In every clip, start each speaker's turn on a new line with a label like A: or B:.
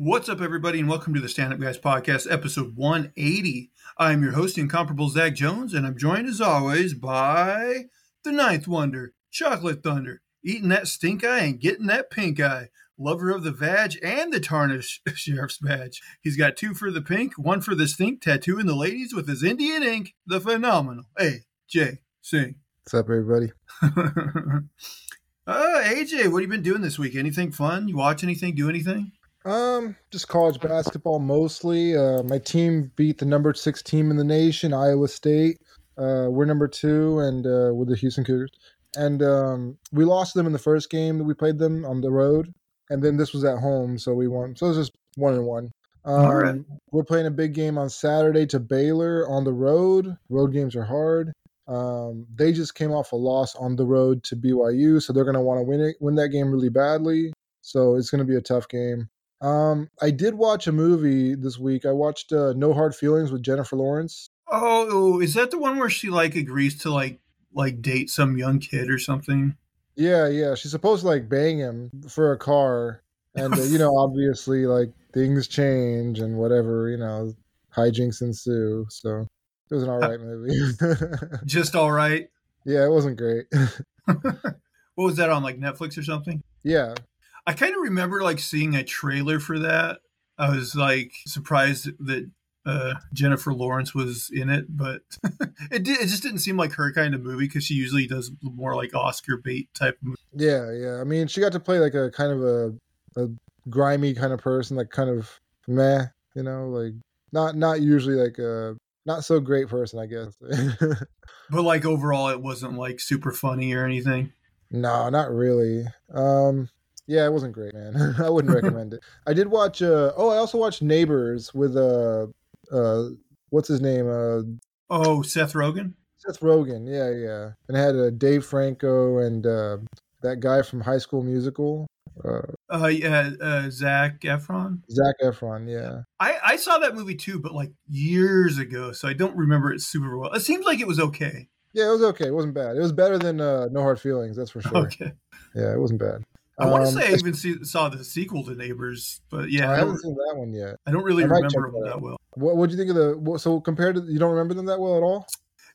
A: What's up, everybody, and welcome to the Stand Up Guys Podcast, episode 180. I'm your host, incomparable Zach Jones, and I'm joined as always by the Ninth Wonder, Chocolate Thunder, eating that stink eye and getting that pink eye, lover of the vag and the tarnished sheriff's badge. He's got two for the pink, one for the stink, tattooing the ladies with his Indian ink, the phenomenal AJ Singh.
B: What's up, everybody?
A: uh, AJ, what have you been doing this week? Anything fun? You watch anything? Do anything?
B: Um, just college basketball mostly. Uh, my team beat the number six team in the nation, Iowa State. Uh, we're number two, and uh, with the Houston Cougars. And um, we lost them in the first game that we played them on the road, and then this was at home, so we won. So it was just one and one. Um,
A: All right.
B: We're playing a big game on Saturday to Baylor on the road. Road games are hard. Um, they just came off a loss on the road to BYU, so they're going to want to win it, win that game really badly. So it's going to be a tough game. Um, I did watch a movie this week. I watched uh, No Hard Feelings with Jennifer Lawrence.
A: Oh, is that the one where she like agrees to like like date some young kid or something?
B: Yeah, yeah. She's supposed to like bang him for a car, and uh, you know, obviously, like things change and whatever. You know, hijinks ensue. So it was an all right movie.
A: Just all right.
B: yeah, it wasn't great.
A: what was that on like Netflix or something?
B: yeah,
A: I kind of remember like seeing a trailer for that. I was like surprised that uh, Jennifer Lawrence was in it, but it did, it just didn't seem like her kind of movie because she usually does more like Oscar bait type. Of movie.
B: yeah, yeah. I mean, she got to play like a kind of a, a grimy kind of person, like kind of meh, you know, like not not usually like a not so great person, I guess.
A: But like overall, it wasn't like super funny or anything.
B: No, not really. Um, yeah, it wasn't great, man. I wouldn't recommend it. I did watch. Uh, oh, I also watched Neighbors with uh, uh, what's his name? Uh,
A: Oh, Seth Rogen.
B: Seth Rogen. Yeah, yeah. And it had uh, Dave Franco and uh, that guy from High School Musical, uh,
A: Uh, yeah, uh, Zac Efron.
B: Zac Efron. Yeah.
A: I, I saw that movie too, but like years ago, so I don't remember it super well. It seems like it was okay.
B: Yeah, it was okay. It wasn't bad. It was better than uh, No Hard Feelings, that's for sure.
A: Okay.
B: Yeah, it wasn't bad.
A: I want to
B: Um,
A: say I even see, saw the sequel to Neighbors, but yeah,
B: I
A: I
B: haven't seen that one yet.
A: I don't really
B: I
A: remember them
B: that
A: that well.
B: What What do you think of the? So compared to, you don't remember them that well at all?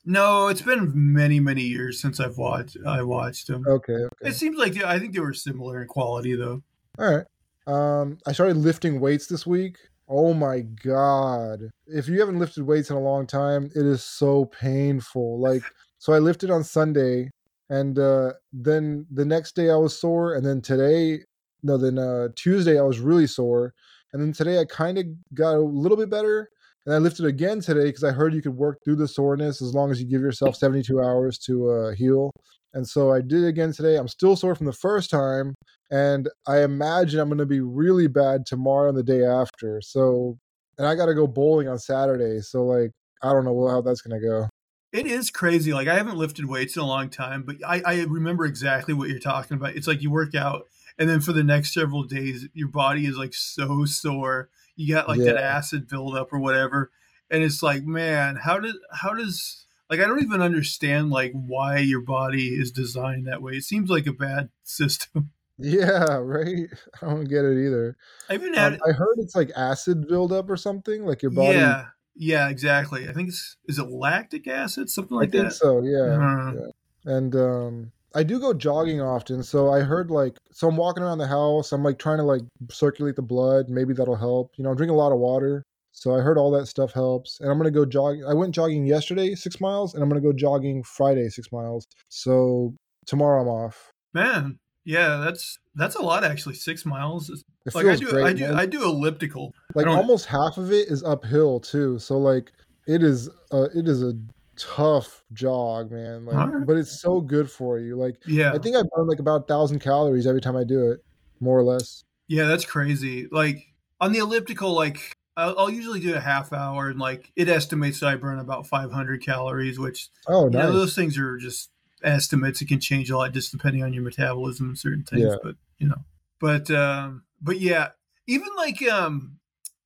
A: No, it's been many many years since I've watched I watched them.
B: Okay. Okay.
A: It seems like I think they were similar in quality though.
B: All right. Um, I started lifting weights this week. Oh my god! If you haven't lifted weights in a long time, it is so painful. Like, so I lifted on Sunday, and uh, then the next day I was sore, and then today, no, then uh, Tuesday I was really sore, and then today I kind of got a little bit better, and I lifted again today because I heard you could work through the soreness as long as you give yourself seventy-two hours to uh, heal. And so I did again today. I'm still sore from the first time, and I imagine I'm going to be really bad tomorrow and the day after. So, and I got to go bowling on Saturday. So, like, I don't know how that's going to go.
A: It is crazy. Like I haven't lifted weights in a long time, but I, I remember exactly what you're talking about. It's like you work out, and then for the next several days, your body is like so sore. You got like that acid buildup or whatever, and it's like, man, how did how does like I don't even understand like why your body is designed that way. It seems like a bad system.
B: Yeah, right. I don't get it either.
A: I even had
B: Um, I heard it's like acid buildup or something. Like your body.
A: yeah, yeah, exactly. I think it's is it lactic acid, something
B: I
A: like
B: think
A: that.
B: so. Yeah.
A: Uh,
B: yeah. And um, I do go jogging often. So I heard like, so I'm walking around the house. I'm like trying to like circulate the blood. Maybe that'll help. You know, I'm drinking a lot of water. So I heard all that stuff helps. And I'm going to go jog. I went jogging yesterday, six miles, and I'm going to go jogging Friday, six miles. So tomorrow I'm off.
A: Man, yeah, that's that's a lot actually. Six miles. is-
B: It
A: Like I do,
B: great.
A: I do,
B: man.
A: I do elliptical.
B: like almost half of it is uphill too. So like it is, uh, it is a tough jog, man. Like, but it's so good for you. Like,
A: Yeah,
B: I think I burn like about a thousand calories every time I do it, more or less.
A: yeah, that's crazy. Like on the elliptical, like I'll, I'll usually do a half hour, and like it estimates that I burn about 500 calories, which
B: Oh,
A: you know those things are just estimates. It can change a lot just depending on your metabolism and certain things.
B: Yeah.
A: But you know, but um, but yeah, even like um,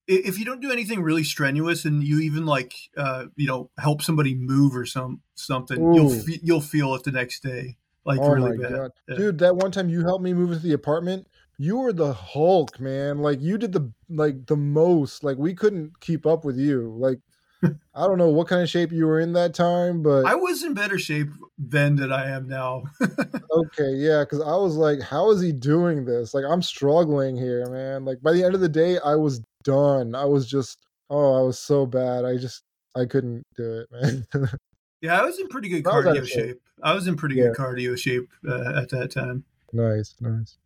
A: if you don't do anything really strenuous and you even like uh, you know help somebody move or some something, you'll
B: Ooh.
A: fe- you'll feel it the next day, like
B: oh
A: really
B: my
A: bad.
B: god,
A: Yeah.
B: dude! That one time you helped me move into the apartment, you were the Hulk, man. Like you did the like the most. Like we couldn't keep up with you. Like I don't know what kind of shape you were in that time, but
A: I was in better shape then than I am now.
B: okay, yeah, because I was like, how is he doing this? Like I'm struggling here, man. Like by the end of the day, I was done. I was just oh, I was so bad. I just I couldn't do it, man.
A: yeah, I was in pretty good cardio shape. I was in pretty yeah. good cardio shape uh, at that time.
B: Nice, nice.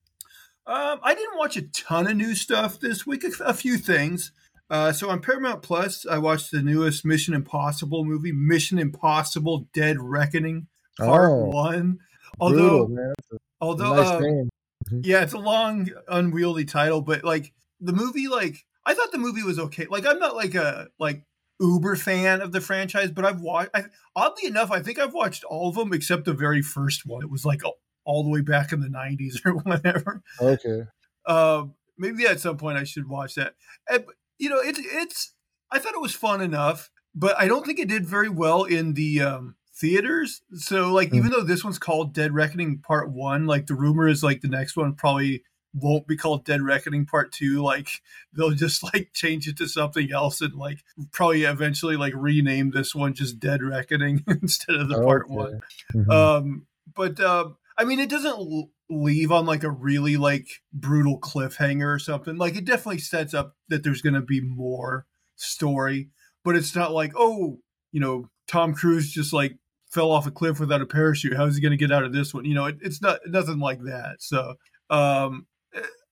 A: Um, I didn't watch a ton of new stuff this week. A, a few things. Uh, so on Paramount Plus, I watched the newest Mission Impossible movie, Mission Impossible: Dead Reckoning, Part oh, One. Although, brutal, although, nice uh, mm-hmm. yeah, it's a long, unwieldy title, but like the movie, like I thought the movie was okay. Like I'm not like a like uber fan of the franchise, but I've watched. I, oddly enough, I think I've watched all of them except the very first one. It was like all the way back in the 90s or whatever.
B: Okay.
A: Um, maybe at some point I should watch that. And, you know, it's it's. I thought it was fun enough, but I don't think it did very well in the um, theaters. So, like, mm. even though this one's called Dead Reckoning Part One, like the rumor is like the next one probably won't be called Dead Reckoning Part Two. Like they'll just like change it to something else and like probably eventually like rename this one just Dead Reckoning instead of the okay. Part One. Mm-hmm. Um, but um, I mean, it doesn't leave on like a really like brutal cliffhanger or something. Like it definitely sets up that there's going to be more story, but it's not like oh, you know, Tom Cruise just like fell off a cliff without a parachute. How is he going to get out of this one? You know, it, it's not nothing like that. So, um,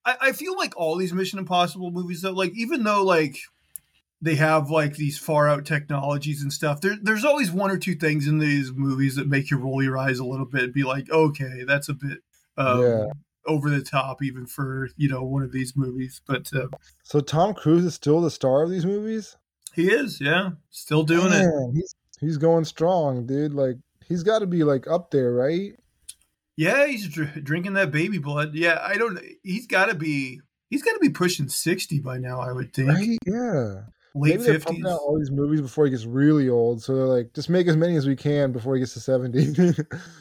A: I, I feel like all these Mission Impossible movies, though, like even though like they have like these far out technologies and stuff. There, there's always one or two things in these movies that make you roll your eyes a little bit and be like, okay, that's a bit um, yeah. over the top, even for you know one of these movies. But uh,
B: so Tom Cruise is still the star of these movies.
A: He is, yeah, still doing Man, it.
B: He's he's going strong, dude. Like he's got to be like up there, right?
A: Yeah, he's dr- drinking that baby blood. Yeah, I don't. He's got to be. He's got to be pushing sixty by now. I would think.
B: Right? Yeah
A: late fifties.
B: out all these movies before he gets really old, so they're like, just make as many as we can before he gets to seventy.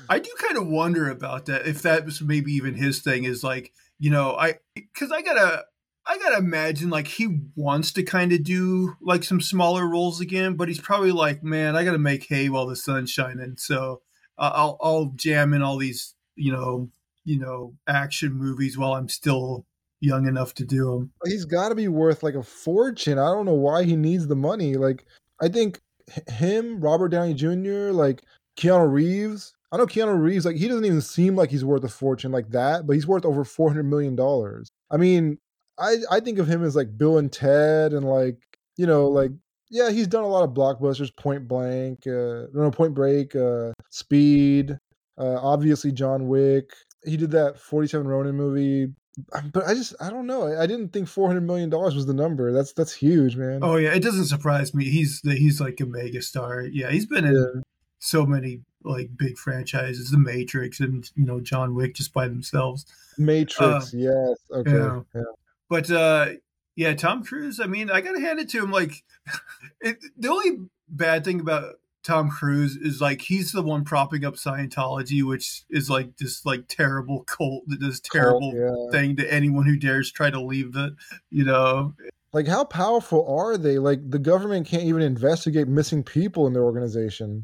A: I do kind of wonder about that. If that was maybe even his thing is like, you know, I because I gotta. I gotta imagine like he wants to kind of do like some smaller roles again, but he's probably like, man, I gotta make hay while the sun's shining. So uh, I'll I'll jam in all these you know you know action movies while I'm still young enough to do them.
B: He's got to be worth like a fortune. I don't know why he needs the money. Like I think him, Robert Downey Jr., like Keanu Reeves. I know Keanu Reeves, like he doesn't even seem like he's worth a fortune like that, but he's worth over four hundred million dollars. I mean, I I think of him as like Bill and Ted, and like you know, like yeah, he's done a lot of blockbusters, Point Blank, uh, no, Point Break, uh, Speed, uh, obviously John Wick. He did that Forty Seven Ronin movie but I just I don't know. I didn't think four hundred million dollars was the number. That's that's huge, man.
A: Oh yeah, it doesn't surprise me. He's he's like a mega star. Yeah, he's been in yeah. so many like big franchises, The Matrix and you know John Wick just by themselves.
B: Matrix, uh, yes, okay, yeah. yeah.
A: But uh, yeah, Tom Cruise. I mean, I gotta hand it to him. Like, it, the only bad thing about Tom Cruise is like he's the one propping up Scientology, which is like this like terrible cult that does terrible cult, yeah. thing to anyone who dares try to leave the, you know.
B: Like how powerful are they? Like the government can't even investigate missing people in their organization.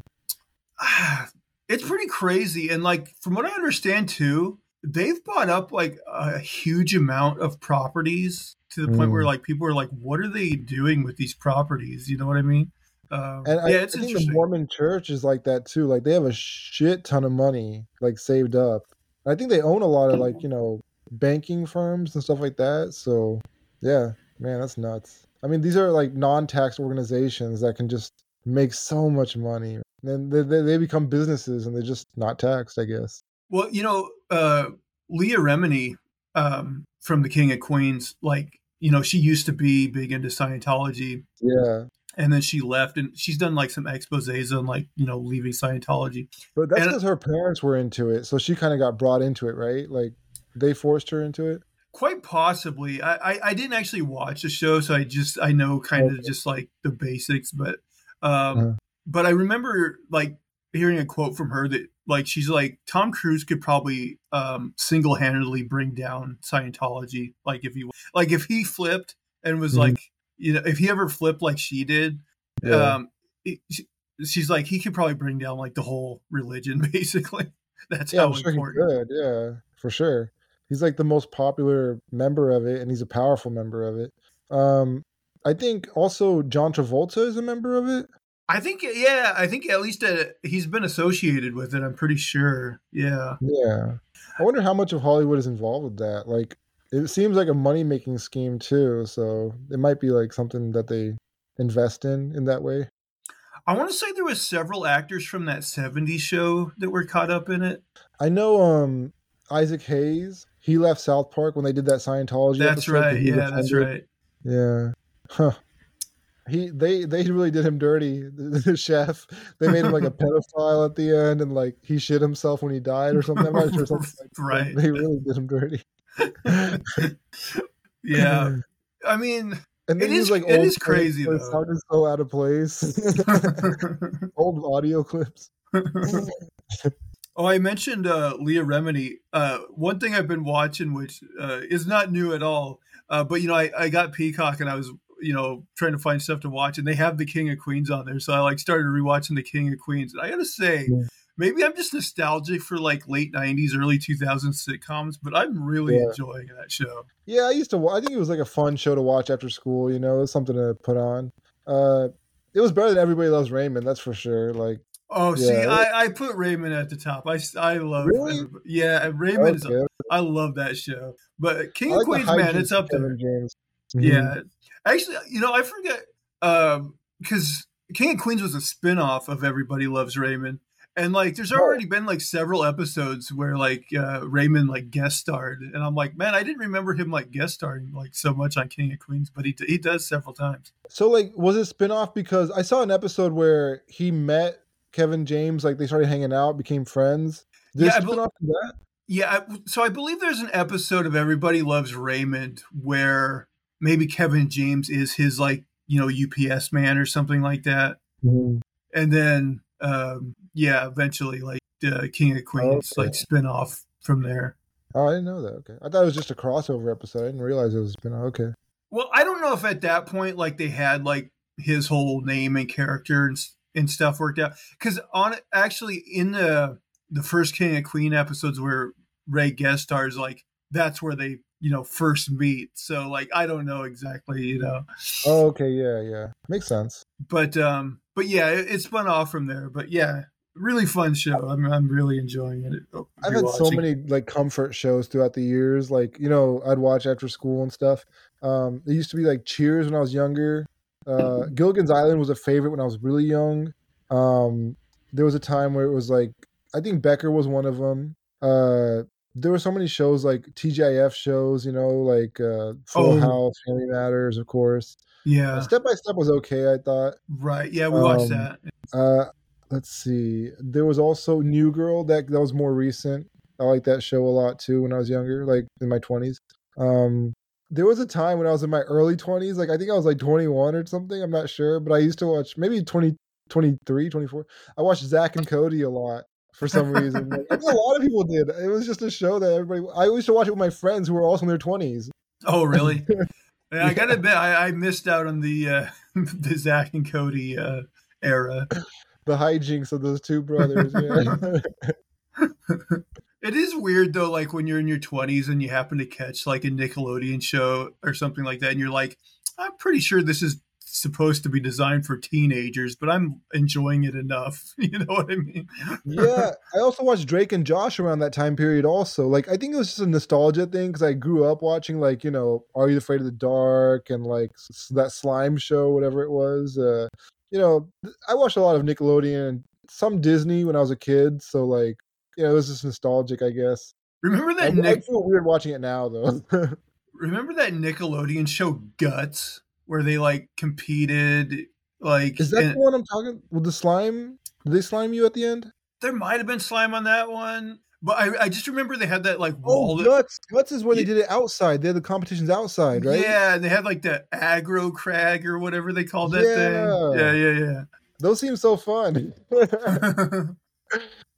A: It's pretty crazy, and like from what I understand too, they've bought up like a huge amount of properties to the mm. point where mm. like people are like, what are they doing with these properties? You know what I mean? Um,
B: and I, yeah, it's I think the Mormon Church is like that too. Like they have a shit ton of money like saved up. I think they own a lot of like you know banking firms and stuff like that. So yeah, man, that's nuts. I mean, these are like non-tax organizations that can just make so much money. And they, they, they become businesses and they're just not taxed, I guess.
A: Well, you know, uh, Leah Remini um, from The King of Queens, like, you know, she used to be big into Scientology.
B: Yeah
A: and then she left and she's done like some exposés on like you know leaving scientology
B: but that's because her parents were into it so she kind of got brought into it right like they forced her into it
A: quite possibly i i, I didn't actually watch the show so i just i know kind okay. of just like the basics but um uh-huh. but i remember like hearing a quote from her that like she's like Tom Cruise could probably um, single handedly bring down Scientology. Like if he like if he flipped and was
B: Mhm.
A: like you know if he ever flipped like she did,
B: Yeah.
A: um, it- she- she's like he could probably bring down like the whole religion basically. That's
B: yeah,
A: how
B: I'm sure he could. Yeah, for sure. He's like the most popular member of it, and he's a powerful member of it. Um, I think also John Travolta is a member of it.
A: I think yeah, I think at least uh, he's been associated with it. I'm pretty sure. Yeah.
B: Yeah. I wonder how much of Hollywood is involved with that. Like, it seems like a money making scheme too. So it might be like something that they invest in in that way.
A: I want to say there was several actors from that 70s show that were caught up in it.
B: I know um Isaac Hayes. He left South Park when they did that Scientology.
A: That's right.
B: was
A: Yeah, that's right.
B: Yeah. Huh. He they they really did him dirty. The, chef they made him like a pedophile at the end, and like he shit himself when he died or something. I'm not sure something like that.
A: Right.
B: They really did him dirty.
A: Yeah. I mean,
B: and
A: It
B: they use
A: is-
B: like
A: it is crazy, though.
B: so It sounded so out of place. old audio clips.
A: oh, I mentioned uh, Leah Remini. Uh, one thing I've been watching, which uh, is not new at all, uh, but you know, I, I got Peacock and I was, you know, trying to find stuff to watch, and they have the King of Queens on there, so I like started rewatching the King of Queens. And I gotta say,
B: Yeah.
A: Maybe I'm just nostalgic for like late '90s, early 2000s sitcoms, but I'm really
B: Yeah.
A: enjoying that show.
B: Yeah, I used to. I think it was like a fun show to watch after school. You know, it was something to put on. Uh, it was better than Everybody Loves Raymond. That's for sure. Like,
A: Oh, see,
B: Yeah.
A: I, I put Raymond at the top. I, I love
B: Really?
A: Yeah, Raymond is. I love that show. But King
B: like
A: Queens, man, it's up there.
B: James. Mhm.
A: Yeah. Actually, you know, I forget um because King of Queens was a spin-off of Everybody Loves Raymond. And like there's already been like several episodes where like uh Raymond like guest starred and I'm like, man, I didn't remember him like guest starring like so much on King of Queens, but he he does several times.
B: So, like, was it spin off because I saw an episode where he met Kevin James, like they started hanging out, became friends. Did
A: Yeah,
B: spin off from that?
A: Yeah, I- so I believe there's an episode of Everybody Loves Raymond where maybe Kevin James is his like, you know, UPS man or something like that. And then um yeah, eventually like uh, King of Queens
B: Okay.
A: like spin off from there.
B: Oh, I didn't know that. Okay, I thought it was just a crossover episode. I didn't realize it was spin off. Okay.
A: Well, I don't know if at that point like they had like his whole name and character and, and stuff worked out cuz on actually in the the first King of Queen episodes where Ray guest stars like that's where they, you know, first meet. So like I don't know exactly, you know.
B: Oh, okay. Yeah, yeah. Makes sense.
A: But um but yeah, it, it spun off from there. But yeah, really fun show. I'm I'm really enjoying it. Oh,
B: I've had so many like comfort shows throughout the years. Like you know, I'd watch after school and stuff. Um, it used to be like Cheers when I was younger. Uh, Gilligan's Island was a favorite when I was really young. Um, there was a time where it was like I think Becker was one of them. Uh, there were so many shows like TGIF shows, you know, like uh, Full
A: Oh.
B: House, Family Matters, of course.
A: Yeah.
B: Step by Step was okay, I thought.
A: Right. Yeah, we watched
B: Um,
A: that.
B: Uh, let's see. There was also New Girl that that was more recent. I like that show a lot too when I was younger, like in my twenties. Um, there was a time when I was in my early twenties, like I think I was like 21 or something. I'm not sure, but I used to watch maybe 20, 23, 24. I watched Zack and Cody a lot for some reason. Like, a lot of people did. It was just a show that everybody. I used to watch it with my friends who were also in their 20s.
A: Oh, really? yeah, I gotta admit, I, I missed out on the uh, the Zack and Cody uh, era.
B: The hijinks of those two brothers. Yeah.
A: It is weird though, like when you're in your 20s and you happen to catch like a Nickelodeon show or something like that, and you're like, I'm pretty sure this is supposed to be designed for teenagers, but I'm enjoying it enough. You know what I mean?
B: yeah, I also watched Drake and Josh around that time period. Also, like I think it was just a nostalgia thing because I grew up watching like you know Are You Afraid of the Dark and like s- that slime show, whatever it was. Uh, you know, I watched a lot of Nickelodeon and some Disney when I was a kid. So like, you know, it was just nostalgic, I guess.
A: Remember that
B: I
A: Nick?
B: feel weird watching it now though.
A: Remember that Nickelodeon show Guts, where they like competed? Like,
B: Is that
A: in-
B: the one I'm talking? With the slime? Did they slime you at the end?
A: there might have been slime on that one, but I, I just remember they had that like wall.
B: Oh,
A: that-
B: guts! Guts is where they did it outside. They had the competitions outside, right?
A: Yeah, and they had like the aggro crag or whatever they called that
B: Yeah.
A: thing. Yeah, yeah, yeah.
B: Those seem so fun.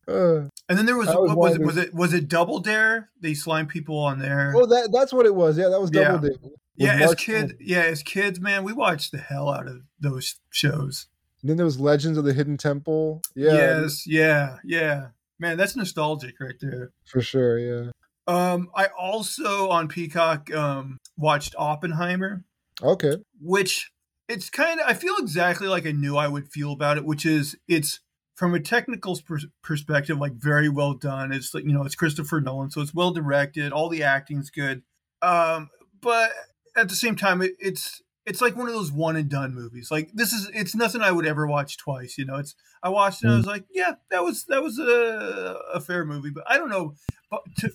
B: Uh,
A: And then there was
B: was
A: what was it was it was it Double Dare? They slime people on there.
B: oh, that that's what it was. Yeah, that was
A: Yeah.
B: Double Dare. With
A: yeah, as
B: Mark-
A: kid, yeah, as kids, man, we watched the hell out of those shows.
B: And then there was Legends of the Hidden Temple. Yeah,
A: Yes, yeah, yeah. Man, that's nostalgic right there.
B: for sure. Yeah.
A: Um, I also on Peacock um watched Oppenheimer,
B: Okay.
A: which it's kind of I feel exactly like I knew I would feel about it, which is it's from a technical pers- perspective like very well done. It's like you know it's Christopher Nolan, so it's well directed. All the acting's good, um, but at the same time, it, it's it's like one of those one and done movies. Like this is it's nothing I would ever watch twice. You know, it's I watched it and I was like, yeah, that was that was a, a fair movie, but I don't know. But to,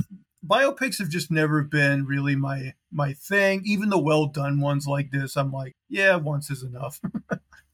A: biopics have just never been really my my thing. Even the well done ones like this, I'm like, yeah, once is enough.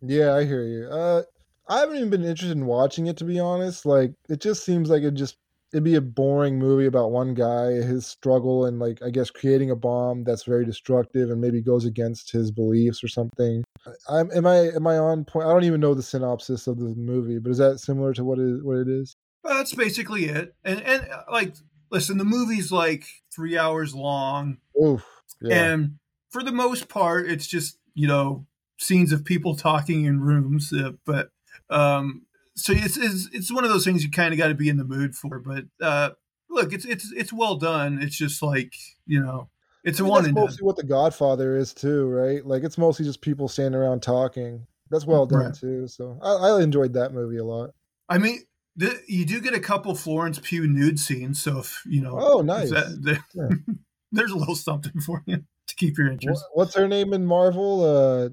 B: Yeah, I hear you. Uh, I haven't even been interested in watching it to be honest. Like, it just seems like it just it'd be a boring movie about one guy, his struggle, and like I guess creating a bomb that's very destructive and maybe goes against his beliefs or something. I'm am I am I on point? I don't even know the synopsis of the movie, but is that similar to what is what it is?
A: That's basically it. And and uh, like, listen, the movie's like three hours long,
B: Oof. Yeah.
A: and for the most part, it's just you know scenes of people talking in rooms. Uh, but um, so it's it's it's one of those things you kind of got to be in the mood for. But uh, look, it's it's it's well done. It's just like you know, it's
B: I
A: a
B: mean,
A: one
B: that's
A: and done.
B: mostly what The Godfather is too, right? Like it's mostly just people standing around talking. That's well done
A: Right.
B: too. So I, I enjoyed that movie a lot.
A: I mean, the, you do get a couple Florence Pugh nude scenes, so if you know,
B: Oh, nice.
A: that- the-
B: Yeah.
A: there's a little something for you to keep your interest.
B: What- What's her name in Marvel? Uh,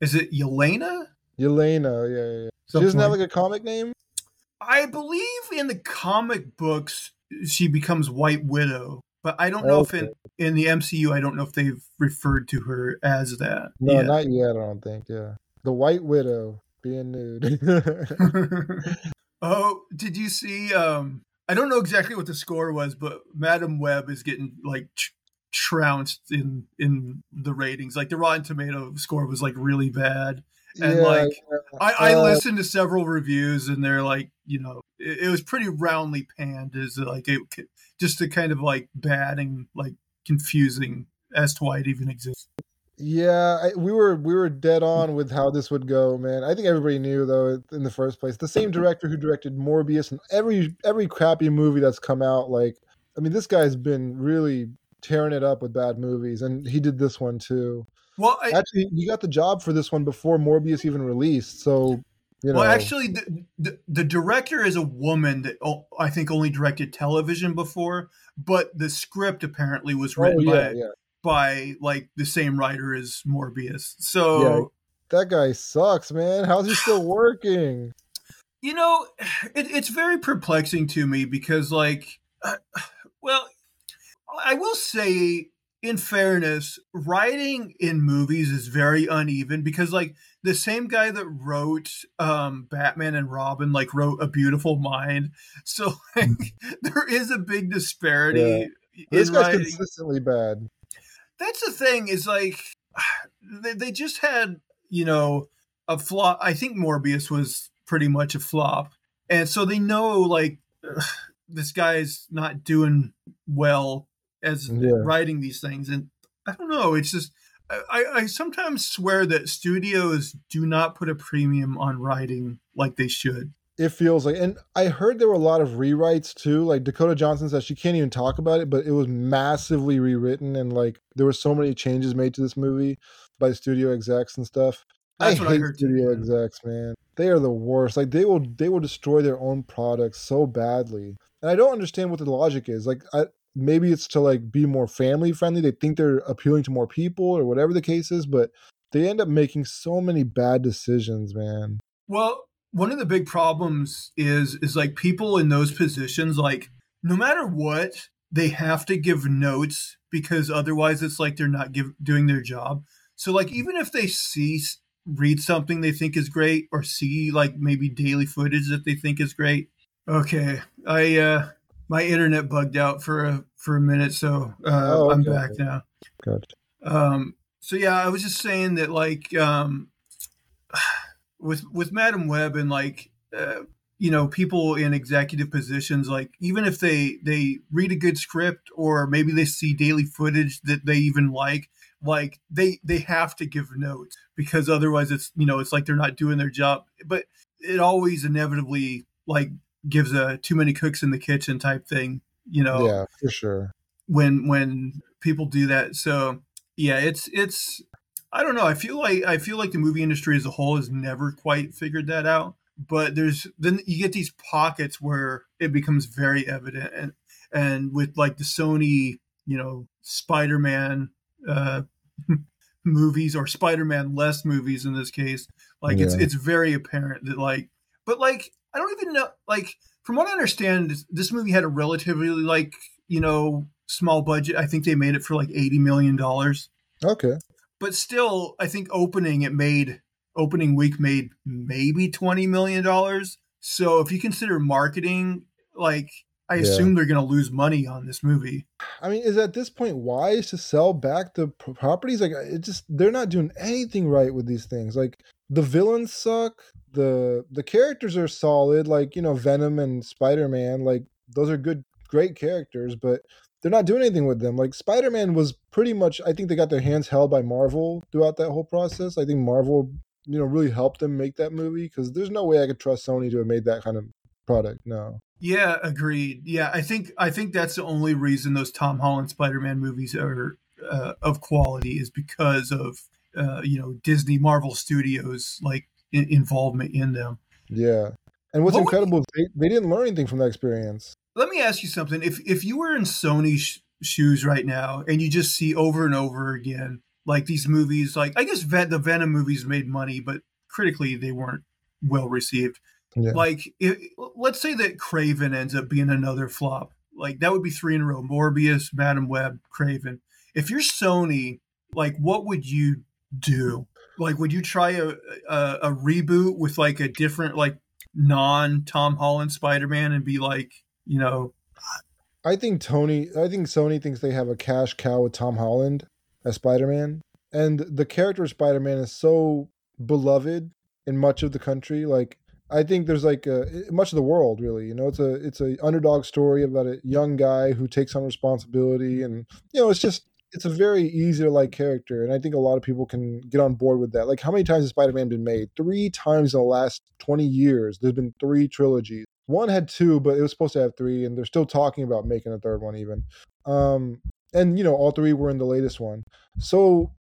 A: Is it Yelena?
B: Yelena. Yeah, yeah. yeah. She doesn't have
A: like-
B: like a comic name.
A: I believe in the comic books she becomes White Widow, but I don't know if in, in the MCU I don't know if they've referred to her as that.
B: No,
A: yet.
B: not yet. I don't think. Yeah, the White Widow being nude.
A: oh, did you see? Um, I don't know exactly what the score was, but Madame Web is getting like tr- trounced in in the ratings. Like the Rotten Tomato score was like really bad. And,
B: yeah,
A: like. I, I
B: Uh,
A: listened to several reviews, and they're like, you know, it, it was pretty roundly panned as like it just a kind of like bad and like confusing as to why it even exists.
B: Yeah, I, we were we were dead on with how this would go, man. I think everybody knew though in the first place. The same director who directed Morbius and every every crappy movie that's come out. Like, I mean, this guy's been really tearing it up with bad movies, and he did this one too.
A: Well, I,
B: Actually, he got the job for this one before Morbius even released. So, you know,
A: well, actually, the, the the director is a woman that oh, I think only directed television before, but the script apparently was
B: oh
A: written
B: yeah,
A: by
B: yeah,
A: by like the same writer as Morbius. So
B: that guy sucks, man. How's he still working?
A: you know, it, it's very perplexing to me because, like, uh, well, I will say, in fairness, writing in movies is very uneven because, like, the same guy that wrote um, Batman and Robin, like, wrote A Beautiful Mind. So, like, there is a big disparity
B: This guy's
A: writing.
B: consistently bad.
A: That's the thing is like they, they just had you know a flop. I think Morbius was pretty much a flop, and so they know like ugh, this guy's not doing well as
B: Yeah.
A: writing these things, and I don't know. It's just I, I sometimes swear that studios do not put a premium on writing like they should.
B: It feels like, and I heard there were a lot of rewrites too. Like Dakota Johnson says she can't even talk about it, but it was massively rewritten, and like there were so many changes made to this movie by studio execs and stuff.
A: That's
B: I
A: what I
B: hate
A: heard too,
B: studio
A: yeah.
B: execs, man. They are the worst. Like they will, they will destroy their own products so badly, and I don't understand what the logic is. Like, I, maybe it's to like be more family friendly. They think they're appealing to more people, or whatever the case is, but they end up making so many bad decisions, man.
A: Well, one of the big problems is is like people in those positions, like no matter what, they have to give notes because otherwise it's like they're not give, doing their job. So like even if they see read something they think is great or see like maybe daily footage that they think is great. Okay, I uh my internet bugged out for a for a minute, so uh,
B: Oh,
A: I'm back now.
B: Gotcha.
A: Um, so yeah, I was just saying that like um, with with Madame Web and like uh, you know people in executive positions like even if they they read a good script or maybe they see daily footage that they even like like they they have to give notes because otherwise it's you know it's like they're not doing their job but it always inevitably like gives a too many cooks in the kitchen type thing you know?
B: Yeah for sure.
A: When when people do that. So yeah it's it's i don't know. I feel like i feel like the movie industry as a whole has never quite figured that out but there's then you get these pockets where it becomes very evident and and with like the sony you know spider-man uh movies or spider-man less movies in this case like yeah. it's it's very apparent that like but like i don't even know like from what i understand this, movie had a relatively like you know small budget i think they made it for like 80 million dollars
B: okay
A: but still i think opening it made opening week made maybe 20 million dollars so if you consider marketing like I yeah. assume they're going to lose money on this movie.
B: I mean, is at this point wise to sell back the properties? Like, it just they're not doing anything right with these things. Like, the villains suck. the The characters are solid. Like, you know, Venom and Spider Man. Like, those are good, great characters. But they're not doing anything with them. Like, Spider Man was pretty much. I think they got their hands held by Marvel throughout that whole process. I think Marvel, you know, really helped them make that movie because there's no way I could trust Sony to have made that kind of product. No.
A: Yeah, agreed. Yeah, I think I think that's the only reason those Tom Holland Spider-Man movies are uh, of quality is because of uh, you know Disney Marvel Studios like in- involvement in them.
B: Yeah, and what's what incredible they, they didn't learn anything from that experience.
A: Let me ask you something: if if you were in Sony's sh- shoes right now and you just see over and over again like these movies, like I guess Ven- the Venom movies made money, but critically they weren't well received. Yeah. Like, it, let's say that Kraven ends up being another flop. Like, that would be three in a row Morbius, Madame Web, Kraven. If you're Sony, like, what would you do? Like, would you try a, a, a reboot with like a different, like, non Tom Holland Spider Man and be like, you know,
B: I think Tony, I think Sony thinks they have a cash cow with Tom Holland as Spider Man. And the character of Spider Man is so beloved in much of the country. Like, I think there's like a, much of the world really. You know, it's a it's a underdog story about a young guy who takes on responsibility, and you know, it's just it's a very easy to like character, and I think a lot of people can get on board with that. Like, how many times has Spider Man been made? Three times in the last twenty years. There's been three trilogies. One had two, but it was supposed to have three, and they're still talking about making a third one even. Um, and you know, all three were in the latest one. So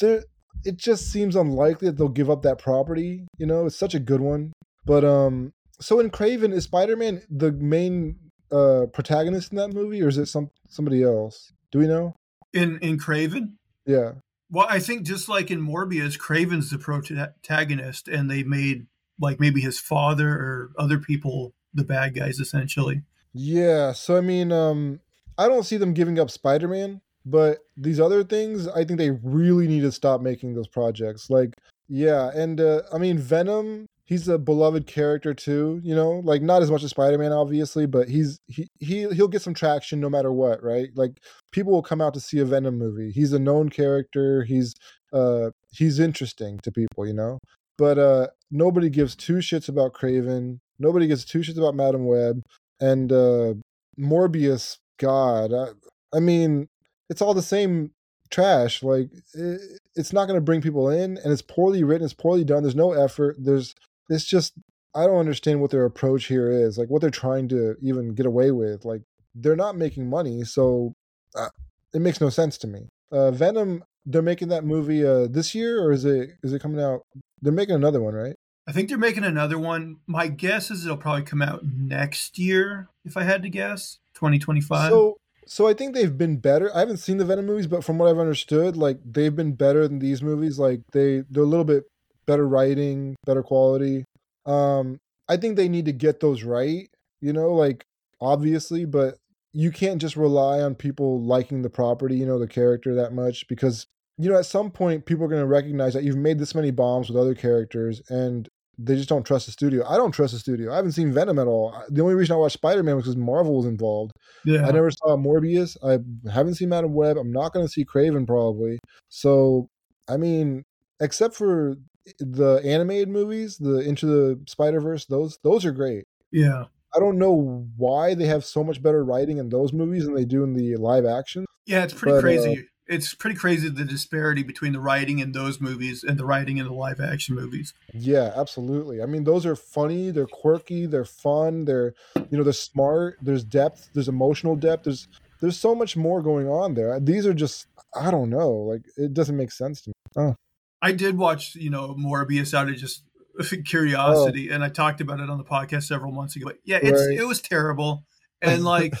B: there, it just seems unlikely that they'll give up that property. You know, it's such a good one. But um, so in Kraven, is Spider Man the main uh protagonist in that movie, or is it some somebody else? Do we know?
A: In in Kraven?
B: Yeah.
A: Well, I think just like in Morbius, Kraven's the protagonist, and they made like maybe his father or other people the bad guys essentially.
B: Yeah. So I mean, um, I don't see them giving up Spider Man, but these other things, I think they really need to stop making those projects. Like, yeah, and uh, I mean, Venom he's a beloved character too you know? Like not as much as spider-man obviously but he's he, he he'll get some traction no matter what right? Like people will come out to see a venom movie. He's a known character. He's uh he's interesting to people you know? But uh nobody gives two shits about kraven nobody gives two shits about madame web. And uh morbius god I, I mean it's all the same trash. Like it, it's not going to bring people in and it's poorly written it's poorly done. There's no effort. There's it's just I don't understand what their approach here is, like what they're trying to even get away with. Like they're not making money, so uh, it makes no sense to me. Uh, Venom, they're making that movie uh, this year, or is it is it coming out? They're making another one, right?
A: I think they're making another one. My guess is it'll probably come out next year, if I had to guess, twenty twenty five.
B: So, so I think they've been better. I haven't seen the Venom movies, but from what I've understood, like they've been better than these movies. Like they they're a little bit better writing, better quality. Um, I think they need to get those right, you know, like obviously, but you can't just rely on people liking the property, you know, the character that much because you know, at some point people are going to recognize that you've made this many bombs with other characters and they just don't trust the studio. I don't trust the studio. I haven't seen Venom at all. The only reason I watched Spider Man was because Marvel was involved. Yeah. I never saw Morbius. I haven't seen Madame Web. I'm not going to see Kraven probably. So, I mean, except for the animated movies, the Into the Spider Verse, those those are great.
A: Yeah.
B: I don't know why they have so much better writing in those movies than they do in the live action.
A: Yeah, it's pretty
B: But, uh,
A: crazy. it's pretty crazy the disparity between the writing in those movies and the writing in the live action movies.
B: Yeah, absolutely. I mean, those are funny, they're quirky, they're fun, they're you know, they're smart, there's depth, there's emotional depth, there's there's so much more going on there. These are just I don't know, like it doesn't make sense to me. Oh,
A: I did watch, you know, Morbius out of just curiosity,
B: Oh.
A: and I talked about it on the podcast several months ago. But yeah, it's
B: Right.
A: it was terrible, and like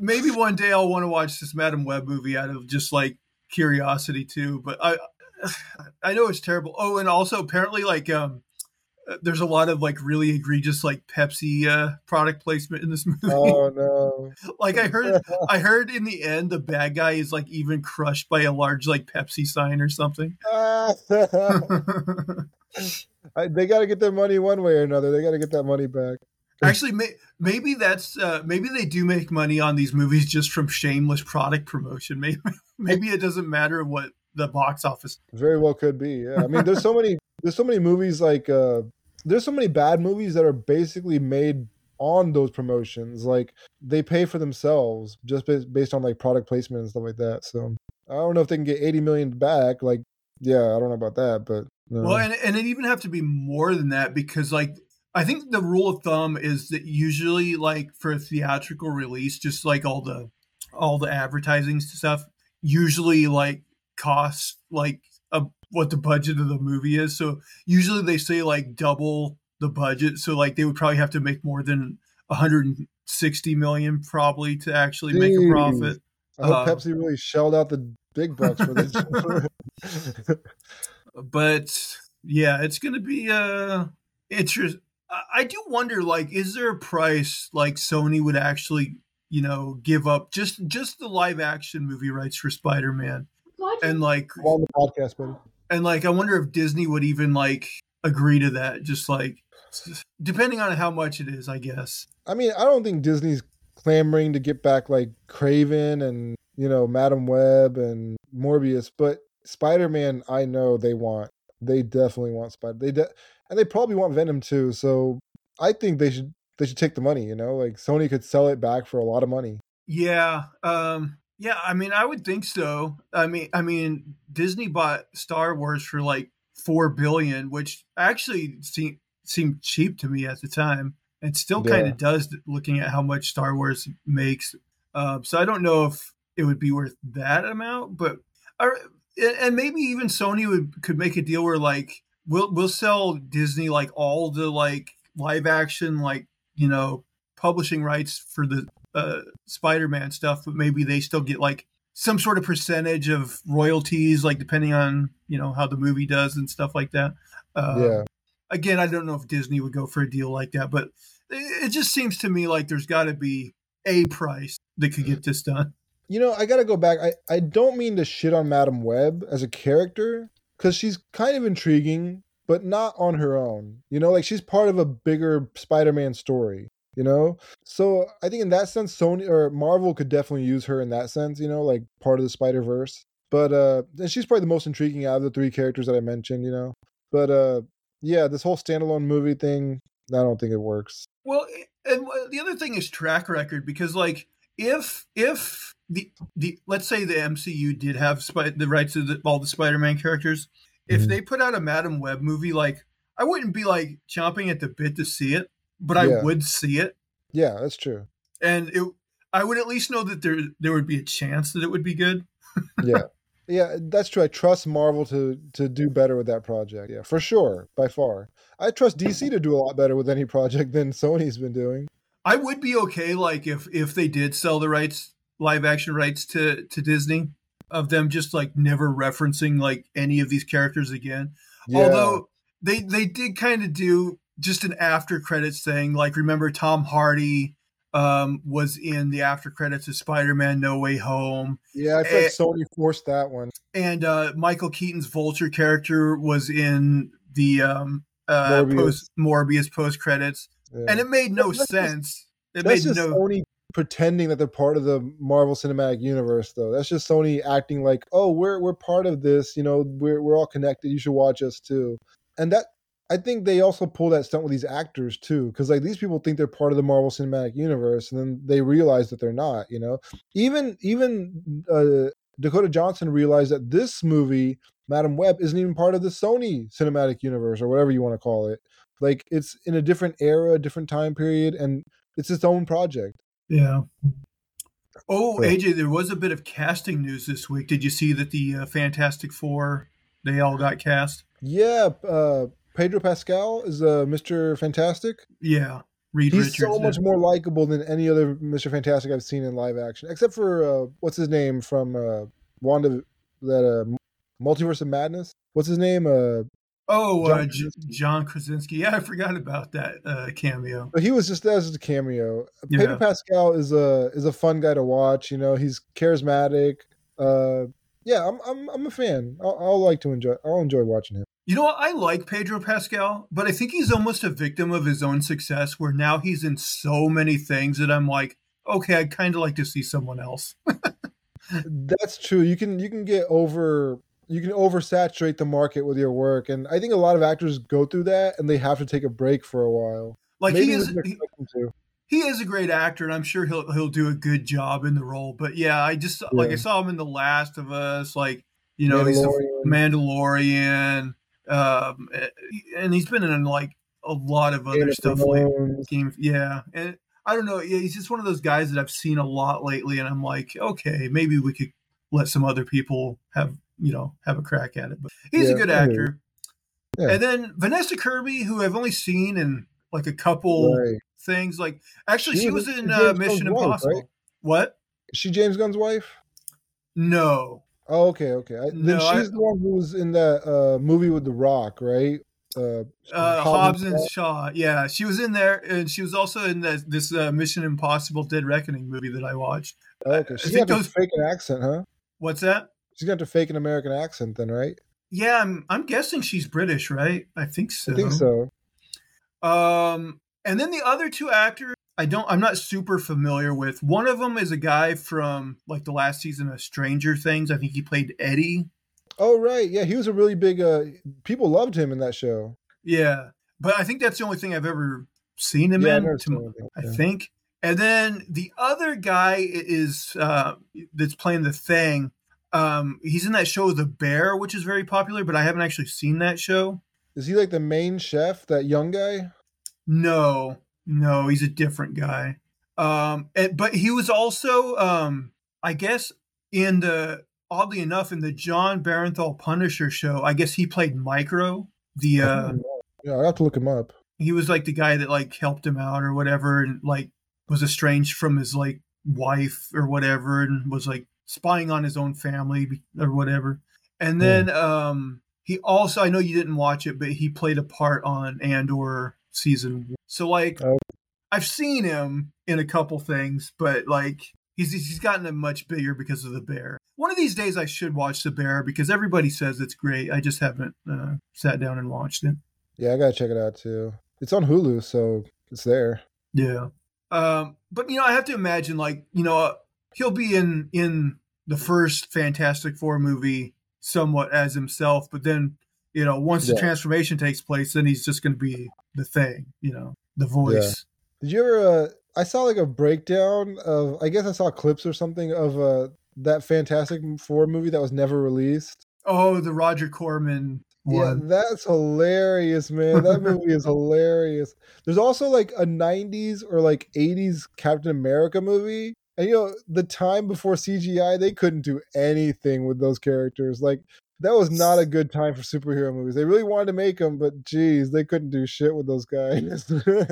A: maybe one day I'll want to watch this Madame Web movie out of just like curiosity too. But I I know it's terrible. Oh, and also apparently like um there's a lot of like really egregious like Pepsi uh product placement in this movie.
B: oh no.
A: like I heard I heard in the end the bad guy is like even crushed by a large like Pepsi sign or something.
B: I, they got to get their money one way or another. They got to get that money back.
A: Actually, may, maybe that's uh, maybe they do make money on these movies just from shameless product promotion. Maybe maybe it doesn't matter what the box office.
B: Very well could be. Yeah. I mean, there's so many there's so many movies like uh there's so many bad movies that are basically made on those promotions. Like they pay for themselves just based, on like product placement and stuff like that. So I don't know if they can get 80 million back. Like, yeah, I don't know about that, but.
A: Well, and and it even have to be more than that because like I think the rule of thumb is that usually like for a theatrical release, just like all the all the advertising stuff, usually like costs like a, what the budget of the movie is. So usually they say like double the budget. So like they would probably have to make more than 160 million probably to actually make a profit.
B: I hope
A: uh,
B: Pepsi really shelled out the big bucks for this.
A: but yeah, it's going to be uh interesting. I do wonder, like, is there a price like Sony would actually, you know, give up just just the live action movie rights for Spider Man, and like,
B: I'm on the podcast, buddy.
A: And like, I wonder if Disney would even like agree to that, just like, depending on how much it is, I guess.
B: I mean, I don't think Disney's clamoring to get back like Kraven and you know Madame Web and Morbius, but Spider-Man, I know they want. They definitely want Spider. They de- and they probably want Venom too. So I think they should they should take the money. You know, like Sony could sell it back for a lot of money.
A: Yeah, um, yeah. I mean, I would think so. I mean, I mean, Disney bought Star Wars for like four billion, which actually seemed seemed cheap to me at the time. It still kind of does, looking at how much Star Wars makes. Uh, so I don't know if it would be worth that amount, but or, and maybe even Sony would could make a deal where like we'll we'll sell Disney like all the like live action like you know publishing rights for the uh, Spider-Man stuff, but maybe they still get like some sort of percentage of royalties, like depending on you know how the movie does and stuff like that. Uh,
B: yeah,
A: Again, I don't know if Disney would go for a deal like that, but it it just seems to me like there's got to be a price that could get this done.
B: you know, I gotta go back. I I don't mean to shit on Madame Web as a character because she's kind of intriguing, but not on her own. You know, like she's part of a bigger Spider-Man story. You know, so I think in that sense, Sony or Marvel could definitely use her in that sense. You know, like part of the Spider Verse. But uh, and she's probably the most intriguing out of the three characters that I mentioned. You know, but uh, yeah, this whole standalone movie thing, I don't think it works.
A: Well, and the other thing is track record because like if if the the let's say the MCU did have Spi- the rights to the, all the Spider-Man characters, if
B: Mhm.
A: they put out a Madame Web movie, like I wouldn't be like chomping at the bit to see it, but I
B: Yeah.
A: would see it,
B: Yeah, that's true.
A: and it I would at least know that there there would be a chance that it would be good.
B: yeah yeah that's true i trust marvel to to do better with that project yeah for sure by far i trust dc to do a lot better with any project than sony's been doing
A: I would be okay like if if they did sell the rights live action rights to to Disney of them just like never referencing like any of these characters again.
B: yeah
A: Although they they did kind of do just an after credits thing. Like remember Tom Hardy um was in the after credits of Spider-Man No Way Home.
B: Yeah i feel
A: eh,
B: like sony forced that one.
A: and uh Michael Keaton's Vulture character was in the um uh
B: Morbius.
A: post Morbius post credits
B: yeah.
A: and it made no
B: That's just-
A: sense. It
B: that's
A: made
B: just
A: no
B: sony pretending that they're part of the marvel cinematic universe though. That's just sony acting like oh we're we're part of this you know we're, we're all connected. You should watch us too. And that I think they also pull that stunt with these actors too, because like these people think they're part of the Marvel Cinematic Universe, and then they realize that they're not. You know, even even uh, Dakota Johnson realized that this movie, Madame Web, isn't even part of the Sony Cinematic Universe or whatever you want to call it. Like it's in a different era, a different time period, and it's its own project.
A: Yeah. Oh, AJ, there was a bit of casting news this week. Did you see that the uh, Fantastic Four they all got cast?
B: Yeah, uh, Pedro Pascal is uh, Mr. Fantastic.
A: Yeah, Reed
B: He's
A: Richards.
B: so much more likable than any other Mr. Fantastic I've seen in live action, except for uh, what's his name from uh, Wanda, that uh, Multiverse of Madness. What's his name? Uh,
A: Oh,
B: John
A: uh, J-
B: Krasinski.
A: John Krasinski. Yeah, I forgot about that uh, cameo.
B: but he was just that was just a cameo.
A: Yeah.
B: Pedro Pascal is a is a fun guy to watch. You know, he's charismatic. Uh, yeah, I'm I'm I'm a fan. I'll, I'll like to enjoy. I'll enjoy watching him.
A: You know what? I like Pedro Pascal, but I think he's almost a victim of his own success where now he's in so many things that I'm like, okay, I'd kind of like to see someone else.
B: That's true. You can you can get over you can oversaturate the market with your work, and I think a lot of actors go through that, and they have to take a break for a while.
A: Like
B: Maybe
A: he is he,
B: expect them to.
A: he is a great actor and I'm sure he'll he'll do a good job in the role. But yeah, I just like I saw him in The Last of Us, like you know, he's the
B: Mandalorian,
A: Mandalorian, um, and he's been in like a lot of other stuff like Game, yeah, and I don't know, yeah, he's just one of those guys that I've seen a lot lately, and I'm like, okay, maybe we could let some other people have you know have a crack at it. But he's a good
B: I hear you.
A: actor.
B: Yeah.
A: And then Vanessa Kirby, who I've only seen in like a couple
B: Right.
A: things, like actually
B: She
A: she
B: was in
A: uh,
B: Gunn's
A: Mission
B: wife,
A: Impossible.
B: right?
A: What?
B: Is she James Gunn's wife?
A: No,
B: Oh, okay, okay. I,
A: No,
B: then
A: I-
B: she's the one who was in that uh, movie with The Rock, right? Uh,
A: uh,
B: Hobbs and
A: Shaw. Yeah, she was in there, and she was also in the, this uh, Mission Impossible: Dead Reckoning movie that I watched.
B: Oh, okay,
A: I
B: she's got
A: those-
B: fake an accent, huh?
A: What's that?
B: She's got to fake an American accent, then, right?
A: Yeah, I'm, I'm guessing she's British, right? I think so.
B: I think so.
A: Um, and then the other two actors, I don't, I'm not super familiar with. One of them is a guy from like the last season of Stranger Things. I think he played Eddie.
B: Oh, right. Yeah, he was a really big. Uh, people loved him in that show.
A: Yeah, but I think that's the only thing I've ever seen him
B: yeah,
A: in. to-
B: seen anything.
A: I think. And then the other guy is uh, that's playing the thing. Um, he's in that show The Bear, which is very popular, but I haven't actually seen that show.
B: Is he like the main chef, that young guy?
A: No, no, he's a different guy. Um, and, but he was also, um, I guess, in the oddly enough, in the Jon Bernthal Punisher show. I guess he played Micro. The uh,
B: yeah, I have to look him up.
A: he was like the guy that like helped him out or whatever and like was estranged from his like wife or whatever and was like spying on his own family or whatever and then um he also i know you didn't watch it but he played a part on andor season one. so like
B: Oh.
A: i've seen him in a couple things but like he's he's gotten a much bigger because of the bear one of these days i should watch the bear because everybody says it's great i just haven't uh, sat down and watched it
B: Yeah, I gotta check it out too. It's on Hulu, so it's there.
A: Yeah. Um, but you know, I have to imagine like, you know, uh, he'll be in in the first Fantastic Four movie somewhat as himself, but then, you know, once the transformation takes place, then he's just going to be the thing, you know, the voice.
B: Did you ever? Uh, I saw like a breakdown of. I guess I saw clips or something of uh, that Fantastic Four movie that was never released.
A: Oh, the Roger Corman one.
B: Yeah, that's hilarious, man. That movie is hilarious. There's also like a 90s or like 80s Captain America movie. And you know, the time before CGI, they couldn't do anything with those characters. Like that was not a good time for superhero movies. They really wanted to make them, but geez, they couldn't do shit with those guys.